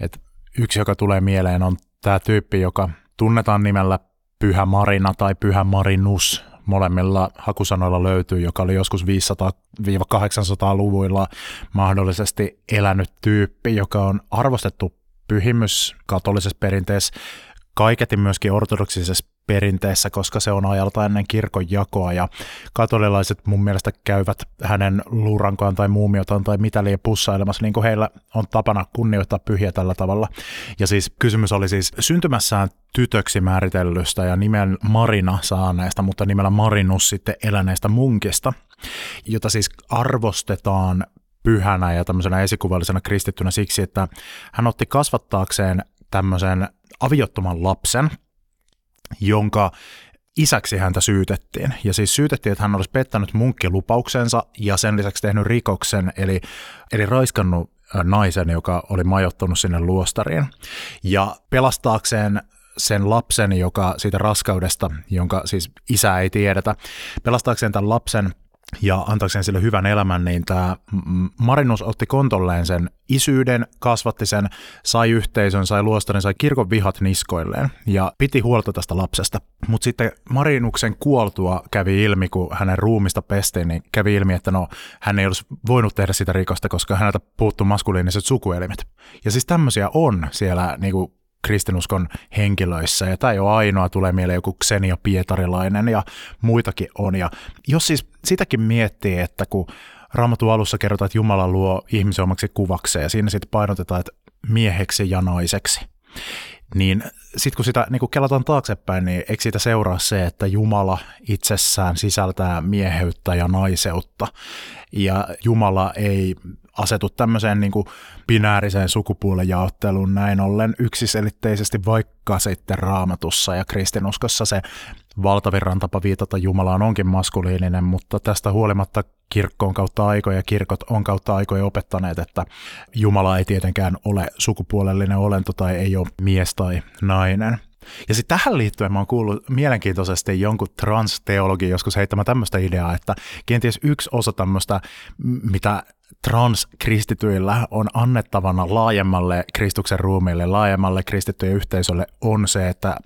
Et yksi, joka tulee mieleen, on tämä tyyppi, joka tunnetaan nimellä Pyhä Marina tai Pyhä Marinus. Molemmilla hakusanoilla löytyy, joka oli joskus 500-800-luvuilla mahdollisesti elänyt tyyppi, joka on arvostettu pyhimys katolisessa perinteessä, kaiketi myöskin ortodoksisessa perinteessä, koska se on ajalta ennen kirkon jakoa ja katolilaiset mun mielestä käyvät hänen luurankoaan tai muumiotaan tai mitä liian pussailemassa, niin kuin heillä on tapana kunnioittaa pyhiä tällä tavalla. Ja siis kysymys oli siis syntymässään tytöksi määritellystä ja nimen Marina saaneesta, mutta nimellä Marinus sitten eläneestä munkista, jota siis arvostetaan pyhänä ja tämmöisenä esikuvallisena kristittynä siksi, että hän otti kasvattaakseen tämmöisen aviottoman lapsen, jonka isäksi häntä syytettiin. Ja siis syytettiin, että hän olisi pettänyt munkkilupauksensa ja sen lisäksi tehnyt rikoksen, eli, eli raiskannut naisen, joka oli majoittunut sinne luostariin. Ja pelastaakseen sen lapsen, joka siitä raskaudesta, jonka siis isä ei tiedetä, pelastaakseen tämän lapsen ja antaakseen sille hyvän elämän, niin tämä Marinus otti kontolleen sen isyyden, kasvatti sen, sai yhteisön, sai luostarin, sai kirkon vihat niskoilleen ja piti huolta tästä lapsesta. Mutta sitten Marinuksen kuoltua kävi ilmi, kun hänen ruumista pestiin, niin kävi ilmi, että no, hän ei olisi voinut tehdä sitä rikosta, koska häneltä puuttu maskuliiniset sukuelimet. Ja siis tämmöisiä on siellä niin kuin kristinuskon henkilöissä, ja tämä ei ole ainoa, tulee mieleen joku Xenia Pietarilainen ja muitakin on. Ja jos siis sitäkin miettii, että kun Raamatun alussa kerrotaan, että Jumala luo ihmisen omaksi kuvakseen, ja siinä sitten painotetaan, että mieheksi ja naiseksi, niin sitten kun sitä niin kun kelataan taaksepäin, niin eikö siitä seuraa se, että Jumala itsessään sisältää mieheyttä ja naiseutta, ja Jumala ei asetu tämmöiseen niin kuin binääriseen sukupuolen jaotteluun näin ollen yksiselitteisesti, vaikka sitten raamatussa ja kristinuskossa se valtavirran tapa viitata Jumalaan onkin maskuliininen, mutta tästä huolimatta kirkkoon kautta aikoja, kirkot on kautta aikoja opettaneet, että Jumala ei tietenkään ole sukupuolellinen olento tai ei ole mies tai nainen. Ja sitten tähän liittyen mä oon kuullut mielenkiintoisesti jonkun transteologi joskus heittämään tämmöistä ideaa, että kenties yksi osa tämmöistä, mitä transkristityillä on annettavana laajemmalle Kristuksen ruumiille, laajemmalle kristittyjen yhteisölle on se, että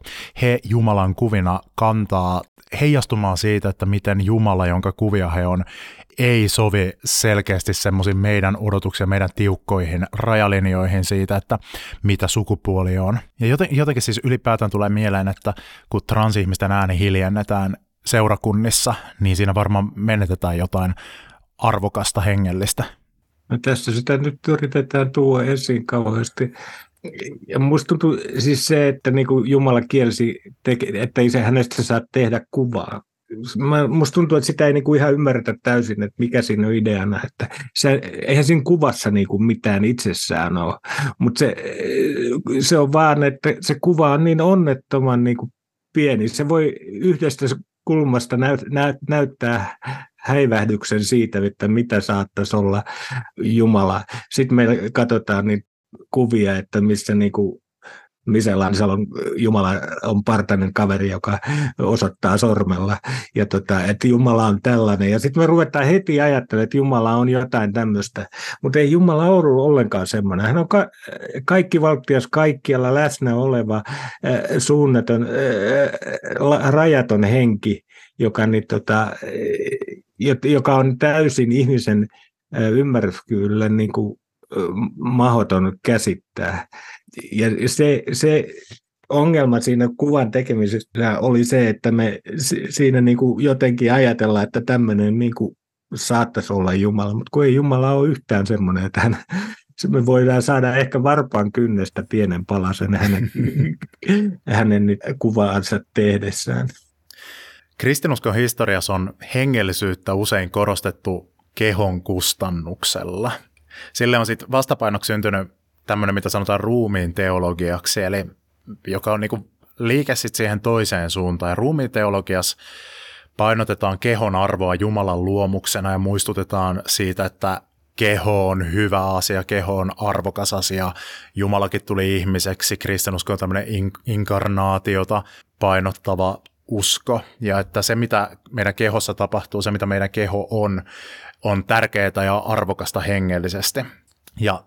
he Jumalan kuvina kantaa heijastumaan siitä, että miten Jumala, jonka kuvia he on, ei sovi selkeästi semmoisiin meidän odotuksia, meidän tiukkoihin rajalinjoihin siitä, että mitä sukupuoli on. Ja joten, jotenkin siis ylipäätään tulee mieleen, että kun transihmisten ääni hiljennetään seurakunnissa, niin siinä varmaan menetetään jotain arvokasta hengellistä. No tässä sitä nyt yritetään tuoda esiin kauheasti. Ja musta tuntuu siis se, että niin kuin Jumala kielsi, että ei se hänestä saa tehdä kuvaa. Mä, musta tuntuu, että sitä ei niin kuin ihan ymmärretä täysin, että mikä siinä on ideana. Että se, eihän siinä kuvassa niin kuin mitään itsessään ole, mutta se, se on vaan, että se kuva on niin onnettoman niin kuin pieni. Se voi yhdestä kulmasta näyt, näyt, näyttää häivähdyksen siitä, että mitä saattaisi olla Jumala. Sitten me katsotaan niitä kuvia, että missä niin kuin Michelangelo Jumala on partainen kaveri, joka osoittaa sormella, ja tota, että Jumala on tällainen. Ja sitten me ruvetaan heti ajattelemaan, että Jumala on jotain tämmöistä, mutta ei Jumala ollut ollenkaan semmoinen. Hän on ka- kaikki valtias, kaikkialla läsnä oleva, äh, suunnaton, äh, rajaton henki, joka, niin, tota, joka on täysin ihmisen ymmärryskyvylle niin kuin mahdoton käsittää. Ja se, se ongelma siinä kuvan tekemisessä oli se, että me siinä niin kuin jotenkin ajatellaan, että tämmöinen niin kuin saattaisi olla Jumala, mutta kun ei Jumala ole yhtään semmoinen, että hän, me voidaan saada ehkä varpaan kynnestä pienen palasen hänen, hänen kuvaansa tehdessään. Kristinuskon historiassa on hengellisyyttä usein korostettu kehon kustannuksella. Sille on sitten vastapainoksi syntynyt tämmöinen, mitä sanotaan ruumiin teologiaksi, eli joka on niinku liike sit siihen toiseen suuntaan. Ja ruumiin teologiassa painotetaan kehon arvoa Jumalan luomuksena ja muistutetaan siitä, että keho on hyvä asia, keho on arvokas asia. Jumalakin tuli ihmiseksi, kristinusko on tämmöinen inkarnaatiota painottava usko ja että se, mitä meidän kehossa tapahtuu, se, mitä meidän keho on, on tärkeää ja arvokasta hengellisesti. Ja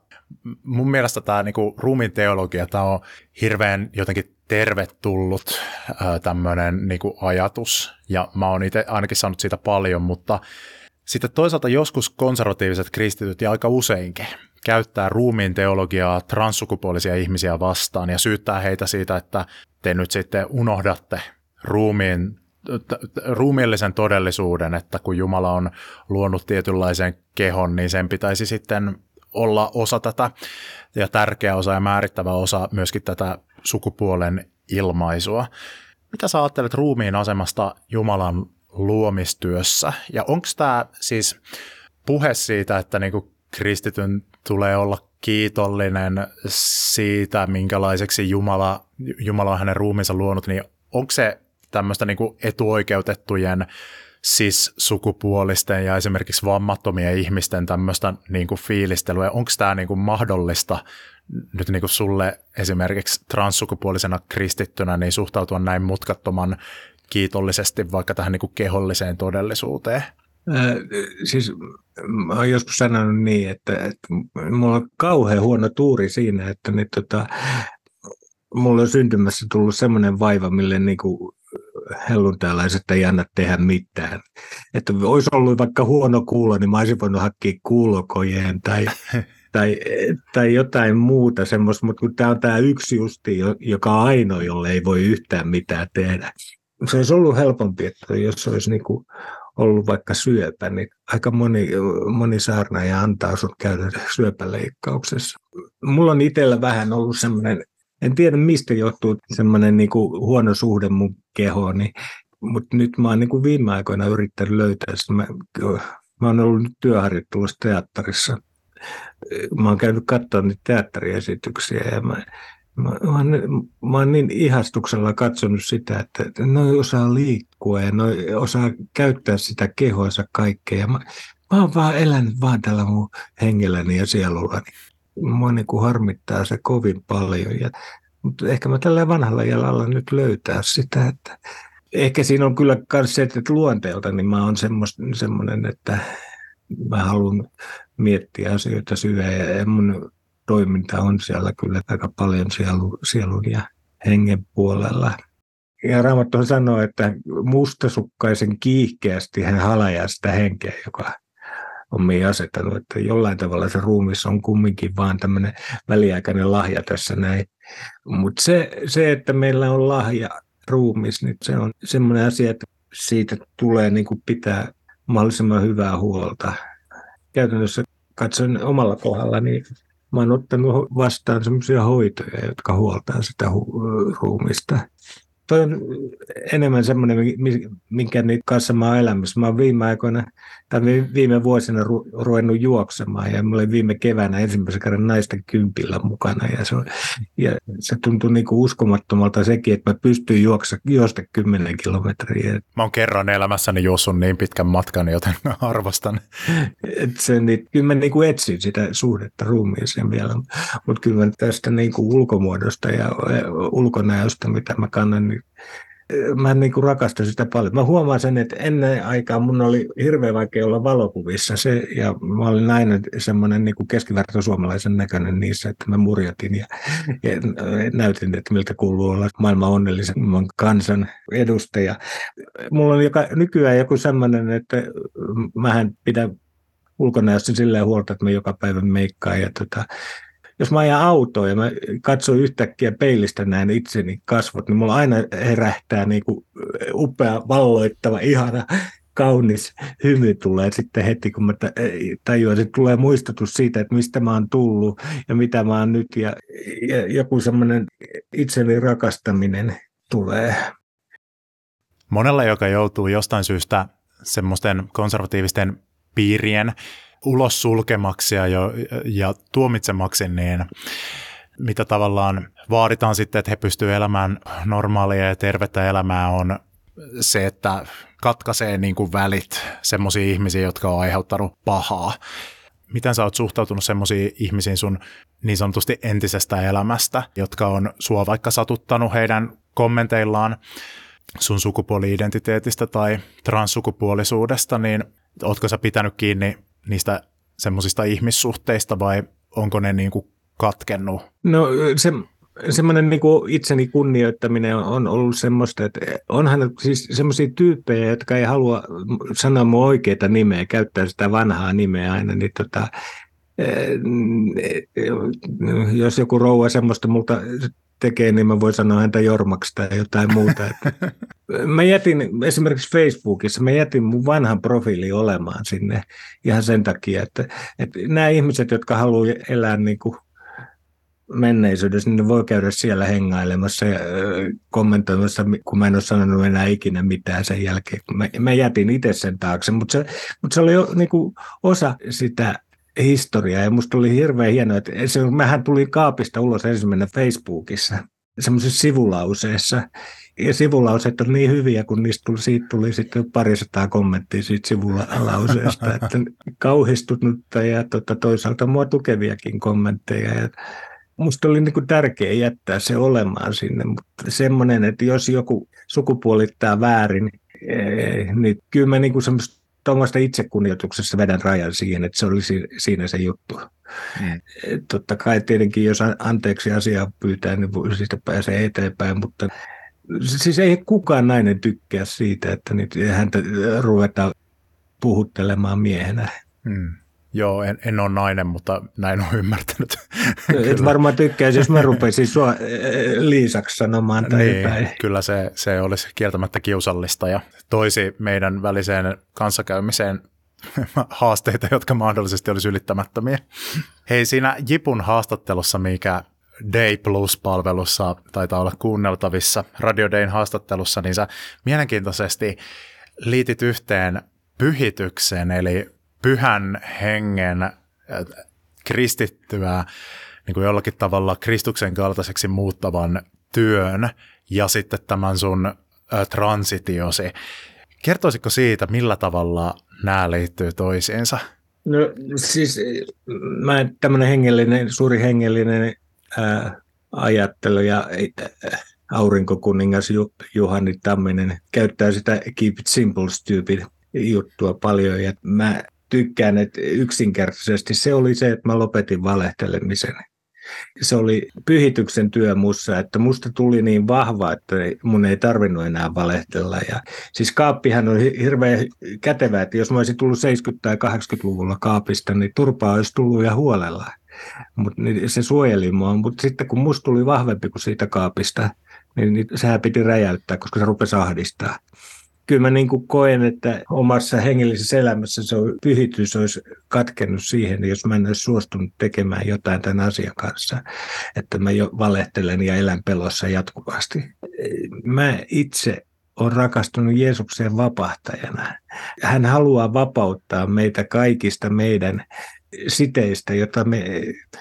mun mielestä tämä niinku, ruumiin teologia, tämä on hirveän jotenkin tervetullut tämmöinen niinku, ajatus, ja mä oon itse ainakin saanut siitä paljon, mutta sitten toisaalta joskus konservatiiviset kristityt ja aika useinkin käyttää ruumiin teologiaa transsukupuolisia ihmisiä vastaan ja syyttää heitä siitä, että te nyt sitten unohdatte ruumiin ruumiillisen todellisuuden, että kun Jumala on luonut tietynlaisen kehon, niin sen pitäisi sitten olla osa tätä ja tärkeä osa ja määrittävä osa myöskin tätä sukupuolen ilmaisua. Mitä sä ajattelet ruumiin asemasta Jumalan luomistyössä? Ja onko tämä siis puhe siitä, että niinku kristityn tulee olla kiitollinen siitä, minkälaiseksi Jumala, Jumala on hänen ruumiinsa luonut, niin onko se tämmöistä niinku etuoikeutettujen siis sukupuolisten ja esimerkiksi vammattomien ihmisten tämmöistä niin kuin fiilistelyä. Onko tämä niin kuin mahdollista nyt niin kuin sulle esimerkiksi transsukupuolisena kristittynä niin suhtautua näin mutkattoman kiitollisesti vaikka tähän niin kuin keholliseen todellisuuteen? Äh, siis mä oon joskus sanonut niin, että, että mulla on kauhean huono tuuri siinä, että niin, tota, mulla on syntymässä tullut semmoinen vaiva, mille niin kuin helluntailaiset ei anna tehdä mitään. Että olisi ollut vaikka huono kuulo, niin mä olisin voinut hakea kuulokojeen tai, tai, tai jotain muuta semmoista, mutta kun tämä on tämä yksi justi, joka on ainoa, jolle ei voi yhtään mitään tehdä. Se olisi ollut helpompi, että jos olisi niin kuin ollut vaikka syöpä, niin aika moni, moni saarnaaja antaa sinut käydä syöpäleikkauksessa. Mulla on itsellä vähän ollut semmoinen en tiedä mistä johtuu semmoinen kuin huono suhde mun kehoon, niin, mutta nyt mä oon kuin viime aikoina yrittänyt löytää sitä. Mä, mä oon ollut nyt työharjoittelussa teatterissa. Mä oon käynyt katsomaan niitä teatteriesityksiä ja mä, Mä, mä, mä oon niin ihastuksella katsonut sitä, että ne osaa liikkua ja ne osaa käyttää sitä kehoansa kaikkea. mä, mä oon vaan elänyt vaan tällä mun hengelläni ja sielullani mua niin kuin harmittaa se kovin paljon. Ja, mutta ehkä mä tällä vanhalla jalalla nyt löytää sitä, että ehkä siinä on kyllä myös se, että luonteelta niin mä oon semmoinen, että mä haluan miettiä asioita syvään ja mun toiminta on siellä kyllä aika paljon sielu, sielun ja hengen puolella. Ja Raamattu sanoo, että mustasukkaisen kiihkeästi hän halajaa sitä henkeä, joka hommiin asettanut, että jollain tavalla se ruumis on kumminkin vaan tämmöinen väliaikainen lahja tässä näin. Mutta se, se, että meillä on lahja ruumis, niin se on semmoinen asia, että siitä tulee niin kuin pitää mahdollisimman hyvää huolta. Käytännössä katson omalla kohdalla, niin mä oon ottanut vastaan semmoisia hoitoja, jotka huoltaa sitä hu- ruumista toi on enemmän semmoinen, minkä kanssa mä oon elämässä. Mä oon viime aikoina, viime vuosina ru- ruvennut juoksemaan, ja mä olin viime keväänä ensimmäisen kerran naisten kympillä mukana, ja se, ja se tuntui niin kuin uskomattomalta sekin, että mä pystyin juoksa, juosta 10 kilometriä. Mä oon kerran elämässäni juossut niin pitkän matkan, joten mä arvostan. Et se, niin, kyllä mä niin kuin etsin sitä suhdetta ruumiiseen vielä, mutta kyllä mä tästä niin kuin ulkomuodosta ja ulkonäöstä, mitä mä kannan, niin mä niin kuin rakastan sitä paljon. Mä huomaan sen, että ennen aikaa mun oli hirveän vaikea olla valokuvissa se, ja mä olin aina semmoinen niin keskiverto suomalaisen näköinen niissä, että mä murjatin ja, ja näytin, että miltä kuuluu olla maailman onnellisemman kansan edustaja. Mulla on joka, nykyään joku semmoinen, että mähän pidän ulkonäössä silleen huolta, että mä joka päivä meikkaan ja tota, jos mä ajan autoa ja mä katson yhtäkkiä peilistä näin itseni kasvot, niin mulla aina herähtää niin kuin upea, valloittava, ihana, kaunis hymy tulee sitten heti, kun mä tajuan, että tulee muistutus siitä, että mistä mä oon tullut ja mitä mä oon nyt ja, ja joku semmoinen itseni rakastaminen tulee. Monella, joka joutuu jostain syystä semmoisten konservatiivisten piirien ulos sulkemaksi ja, ja tuomitsemaksi, niin mitä tavallaan vaaditaan sitten, että he pystyvät elämään normaalia ja tervettä elämää on se, että katkaisee niin kuin välit semmoisiin ihmisiin, jotka on aiheuttanut pahaa. Miten sä oot suhtautunut semmoisiin ihmisiin sun niin sanotusti entisestä elämästä, jotka on sua vaikka satuttanut heidän kommenteillaan sun sukupuoli-identiteetistä tai transsukupuolisuudesta, niin ootko sä pitänyt kiinni niistä semmoisista ihmissuhteista vai onko ne niin kuin katkennut? No se, semmoinen niin kuin itseni kunnioittaminen on ollut semmoista, että onhan siis semmoisia tyyppejä, jotka ei halua sanoa mun oikeita nimeä, käyttää sitä vanhaa nimeä aina, niin tota, eh, jos joku rouva semmoista multa tekee, niin mä voin sanoa häntä Jormaksi tai jotain muuta. mä jätin esimerkiksi Facebookissa, mä jätin mun vanhan profiili olemaan sinne ihan sen takia, että, että nämä ihmiset, jotka haluaa elää niin kuin menneisyydessä, niin ne voi käydä siellä hengailemassa ja kommentoimassa, kun mä en ole sanonut enää ikinä mitään sen jälkeen. Mä, mä jätin itse sen taakse, mutta se, mutta se oli jo niin kuin osa sitä historiaa ja musta oli hirveän hienoa, että se, mähän tulin kaapista ulos ensimmäinen Facebookissa semmoisessa sivulauseessa. Ja sivulauseet on niin hyviä, kun niistä tuli, siitä tuli sitten parisataa kommenttia siitä sivulauseesta, että kauhistunutta ja tota, toisaalta mua tukeviakin kommentteja. Ja musta oli niin kuin tärkeää jättää se olemaan sinne, mutta semmoinen, että jos joku sukupuolittaa väärin, eh, niin kyllä mä niin kuin semmoista tuommoista itsekunnioituksessa vedän rajan siihen, että se olisi siinä se juttu. Mm. Totta kai tietenkin, jos anteeksi asiaa pyytää, niin siitä pääsee eteenpäin, mutta siis ei kukaan nainen tykkää siitä, että häntä ruvetaan puhuttelemaan miehenä. Mm. Joo, en, en ole nainen, mutta näin on ymmärtänyt. Et varmaan tykkäisi, jos mä rupeisin sua eh, Liisaksi sanomaan tai niin. Kyllä se, se olisi kieltämättä kiusallista ja toisi meidän väliseen kanssakäymiseen haasteita, jotka mahdollisesti olisi ylittämättömiä. Hei, siinä Jipun haastattelussa, mikä Day Plus-palvelussa taitaa olla kuunneltavissa, Radio Dayn haastattelussa, niin sä mielenkiintoisesti liitit yhteen pyhityksen, eli pyhän hengen kristittyä niin kuin jollakin tavalla Kristuksen kaltaiseksi muuttavan työn ja sitten tämän sun ä, transitiosi. Kertoisitko siitä, millä tavalla nämä liittyy toisiinsa? No siis mä tämmöinen hengellinen, suuri hengellinen ää, ajattelu ja aurinkokuningas Juhani Tamminen käyttää sitä keep it simple stupid juttua paljon ja mä tykkään, että yksinkertaisesti se oli se, että mä lopetin valehtelemisen. Se oli pyhityksen työ mussa, että musta tuli niin vahva, että mun ei tarvinnut enää valehtella. Ja, siis kaappihan on hirveän kätevä, että jos mä olisin tullut 70- tai 80-luvulla kaapista, niin turpaa olisi tullut ja huolella. Mut, niin se suojeli mua, mutta sitten kun musta tuli vahvempi kuin siitä kaapista, niin, niin sehän piti räjäyttää, koska se rupesi ahdistaa kyllä mä niin kuin koen, että omassa hengellisessä elämässä se on, pyhitys olisi katkennut siihen, jos mä en olisi suostunut tekemään jotain tämän asian kanssa, että mä jo valehtelen ja elän pelossa jatkuvasti. Mä itse on rakastunut Jeesukseen vapahtajana. Hän haluaa vapauttaa meitä kaikista meidän siteistä, jota me,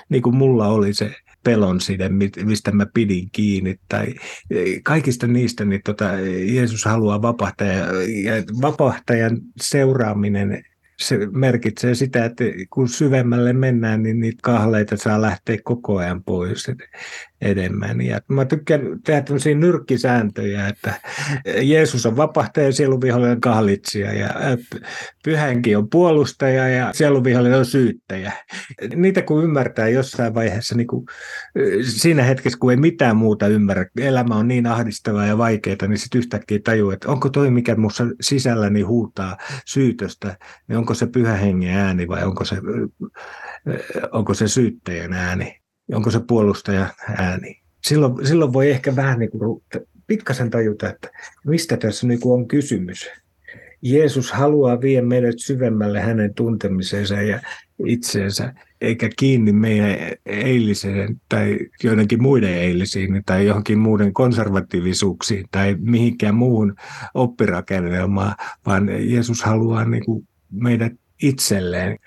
niin kuin mulla oli se pelon side, mistä mä pidin kiinni, tai e, kaikista niistä niin tota, Jeesus haluaa vapahtaja, ja vapahtajan seuraaminen se merkitsee sitä, että kun syvemmälle mennään, niin niitä kahleita saa lähteä koko ajan pois edemmän. Ja mä tykkään tehdä tämmöisiä nyrkkisääntöjä, että Jeesus on vapahtaja, sieluvihollinen kahlitsija ja pyhänkin on puolustaja ja sieluvihollinen on syyttäjä. Niitä kun ymmärtää jossain vaiheessa, niin kuin siinä hetkessä kun ei mitään muuta ymmärrä, elämä on niin ahdistavaa ja vaikeaa, niin sitten yhtäkkiä tajuu, että onko toi, mikä minussa sisälläni huutaa syytöstä, niin onko se pyhä hengen ääni vai onko se, onko se syyttäjän ääni onko se puolustaja ääni. Silloin, silloin voi ehkä vähän niin kuin pikkasen tajuta, että mistä tässä niin kuin on kysymys. Jeesus haluaa vie meidät syvemmälle hänen tuntemisensa ja itseensä, eikä kiinni meidän eiliseen tai joidenkin muiden eilisiin tai johonkin muuden konservatiivisuuksiin tai mihinkään muuhun oppirakennelmaan, vaan Jeesus haluaa niin kuin meidät itselleen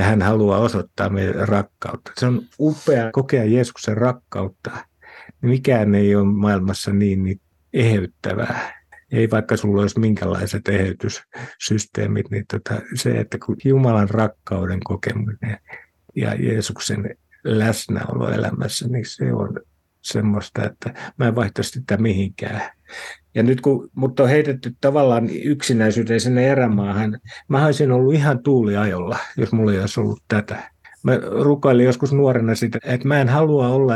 ja hän haluaa osoittaa meille rakkautta. Se on upea kokea Jeesuksen rakkautta. Mikään ei ole maailmassa niin, niin eheyttävää. Ei vaikka sulla olisi minkälaiset eheytyssysteemit, niin tota, se, että kun Jumalan rakkauden kokeminen ja Jeesuksen läsnäolo elämässä, niin se on semmoista, että mä en vaihtaisi sitä mihinkään. Ja nyt kun mut on heitetty tavallaan yksinäisyyteen sinne erämaahan, mä olisin ollut ihan tuuliajolla, jos mulla ei olisi ollut tätä. Mä rukoilin joskus nuorena sitä, että mä en halua olla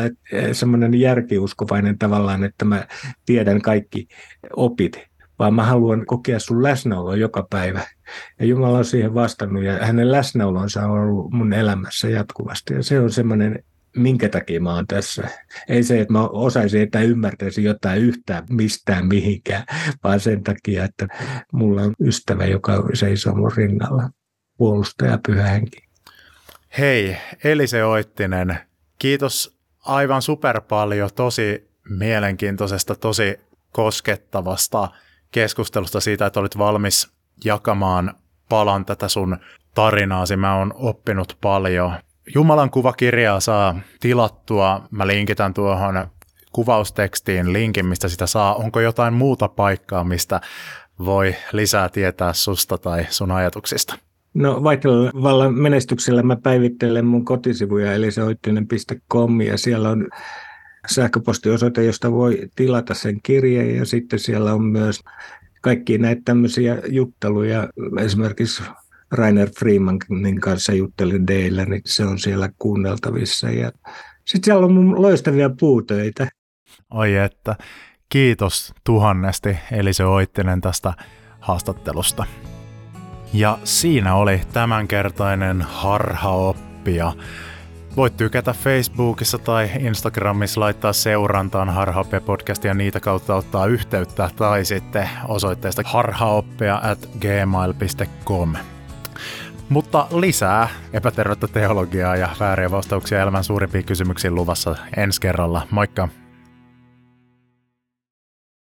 semmoinen järkiuskovainen tavallaan, että mä tiedän kaikki opit, vaan mä haluan kokea sun läsnäoloa joka päivä. Ja Jumala on siihen vastannut ja hänen läsnäolonsa on ollut mun elämässä jatkuvasti. Ja se on semmoinen minkä takia mä oon tässä. Ei se, että mä osaisin, että ymmärtäisin jotain yhtään mistään mihinkään, vaan sen takia, että mulla on ystävä, joka seisoo mun rinnalla, puolustaja pyhä. Hei, Elise Oittinen, kiitos aivan super paljon, tosi mielenkiintoisesta, tosi koskettavasta keskustelusta siitä, että olit valmis jakamaan palan tätä sun tarinaasi. Mä oon oppinut paljon. Jumalan kuvakirjaa saa tilattua. Mä linkitän tuohon kuvaustekstiin linkin, mistä sitä saa. Onko jotain muuta paikkaa, mistä voi lisää tietää susta tai sun ajatuksista? No vallan menestyksellä mä päivittelen mun kotisivuja eli seoittinen.com ja siellä on sähköpostiosoite, josta voi tilata sen kirjeen ja sitten siellä on myös kaikki näitä tämmöisiä jutteluja, esimerkiksi Rainer Freemanin kanssa juttelin Deillä, niin se on siellä kuunneltavissa. Ja sitten siellä on mun loistavia puutöitä. Oi että, kiitos tuhannesti Elise Oittinen tästä haastattelusta. Ja siinä oli tämänkertainen harhaoppia. Voit tykätä Facebookissa tai Instagramissa laittaa seurantaan Harhaoppia podcastia ja niitä kautta ottaa yhteyttä tai sitten osoitteesta harhaoppia at gmail.com. Mutta lisää epätervettä teologiaa ja vääriä vastauksia elämän suurimpiin kysymyksiin luvassa ensi kerralla. Moikka!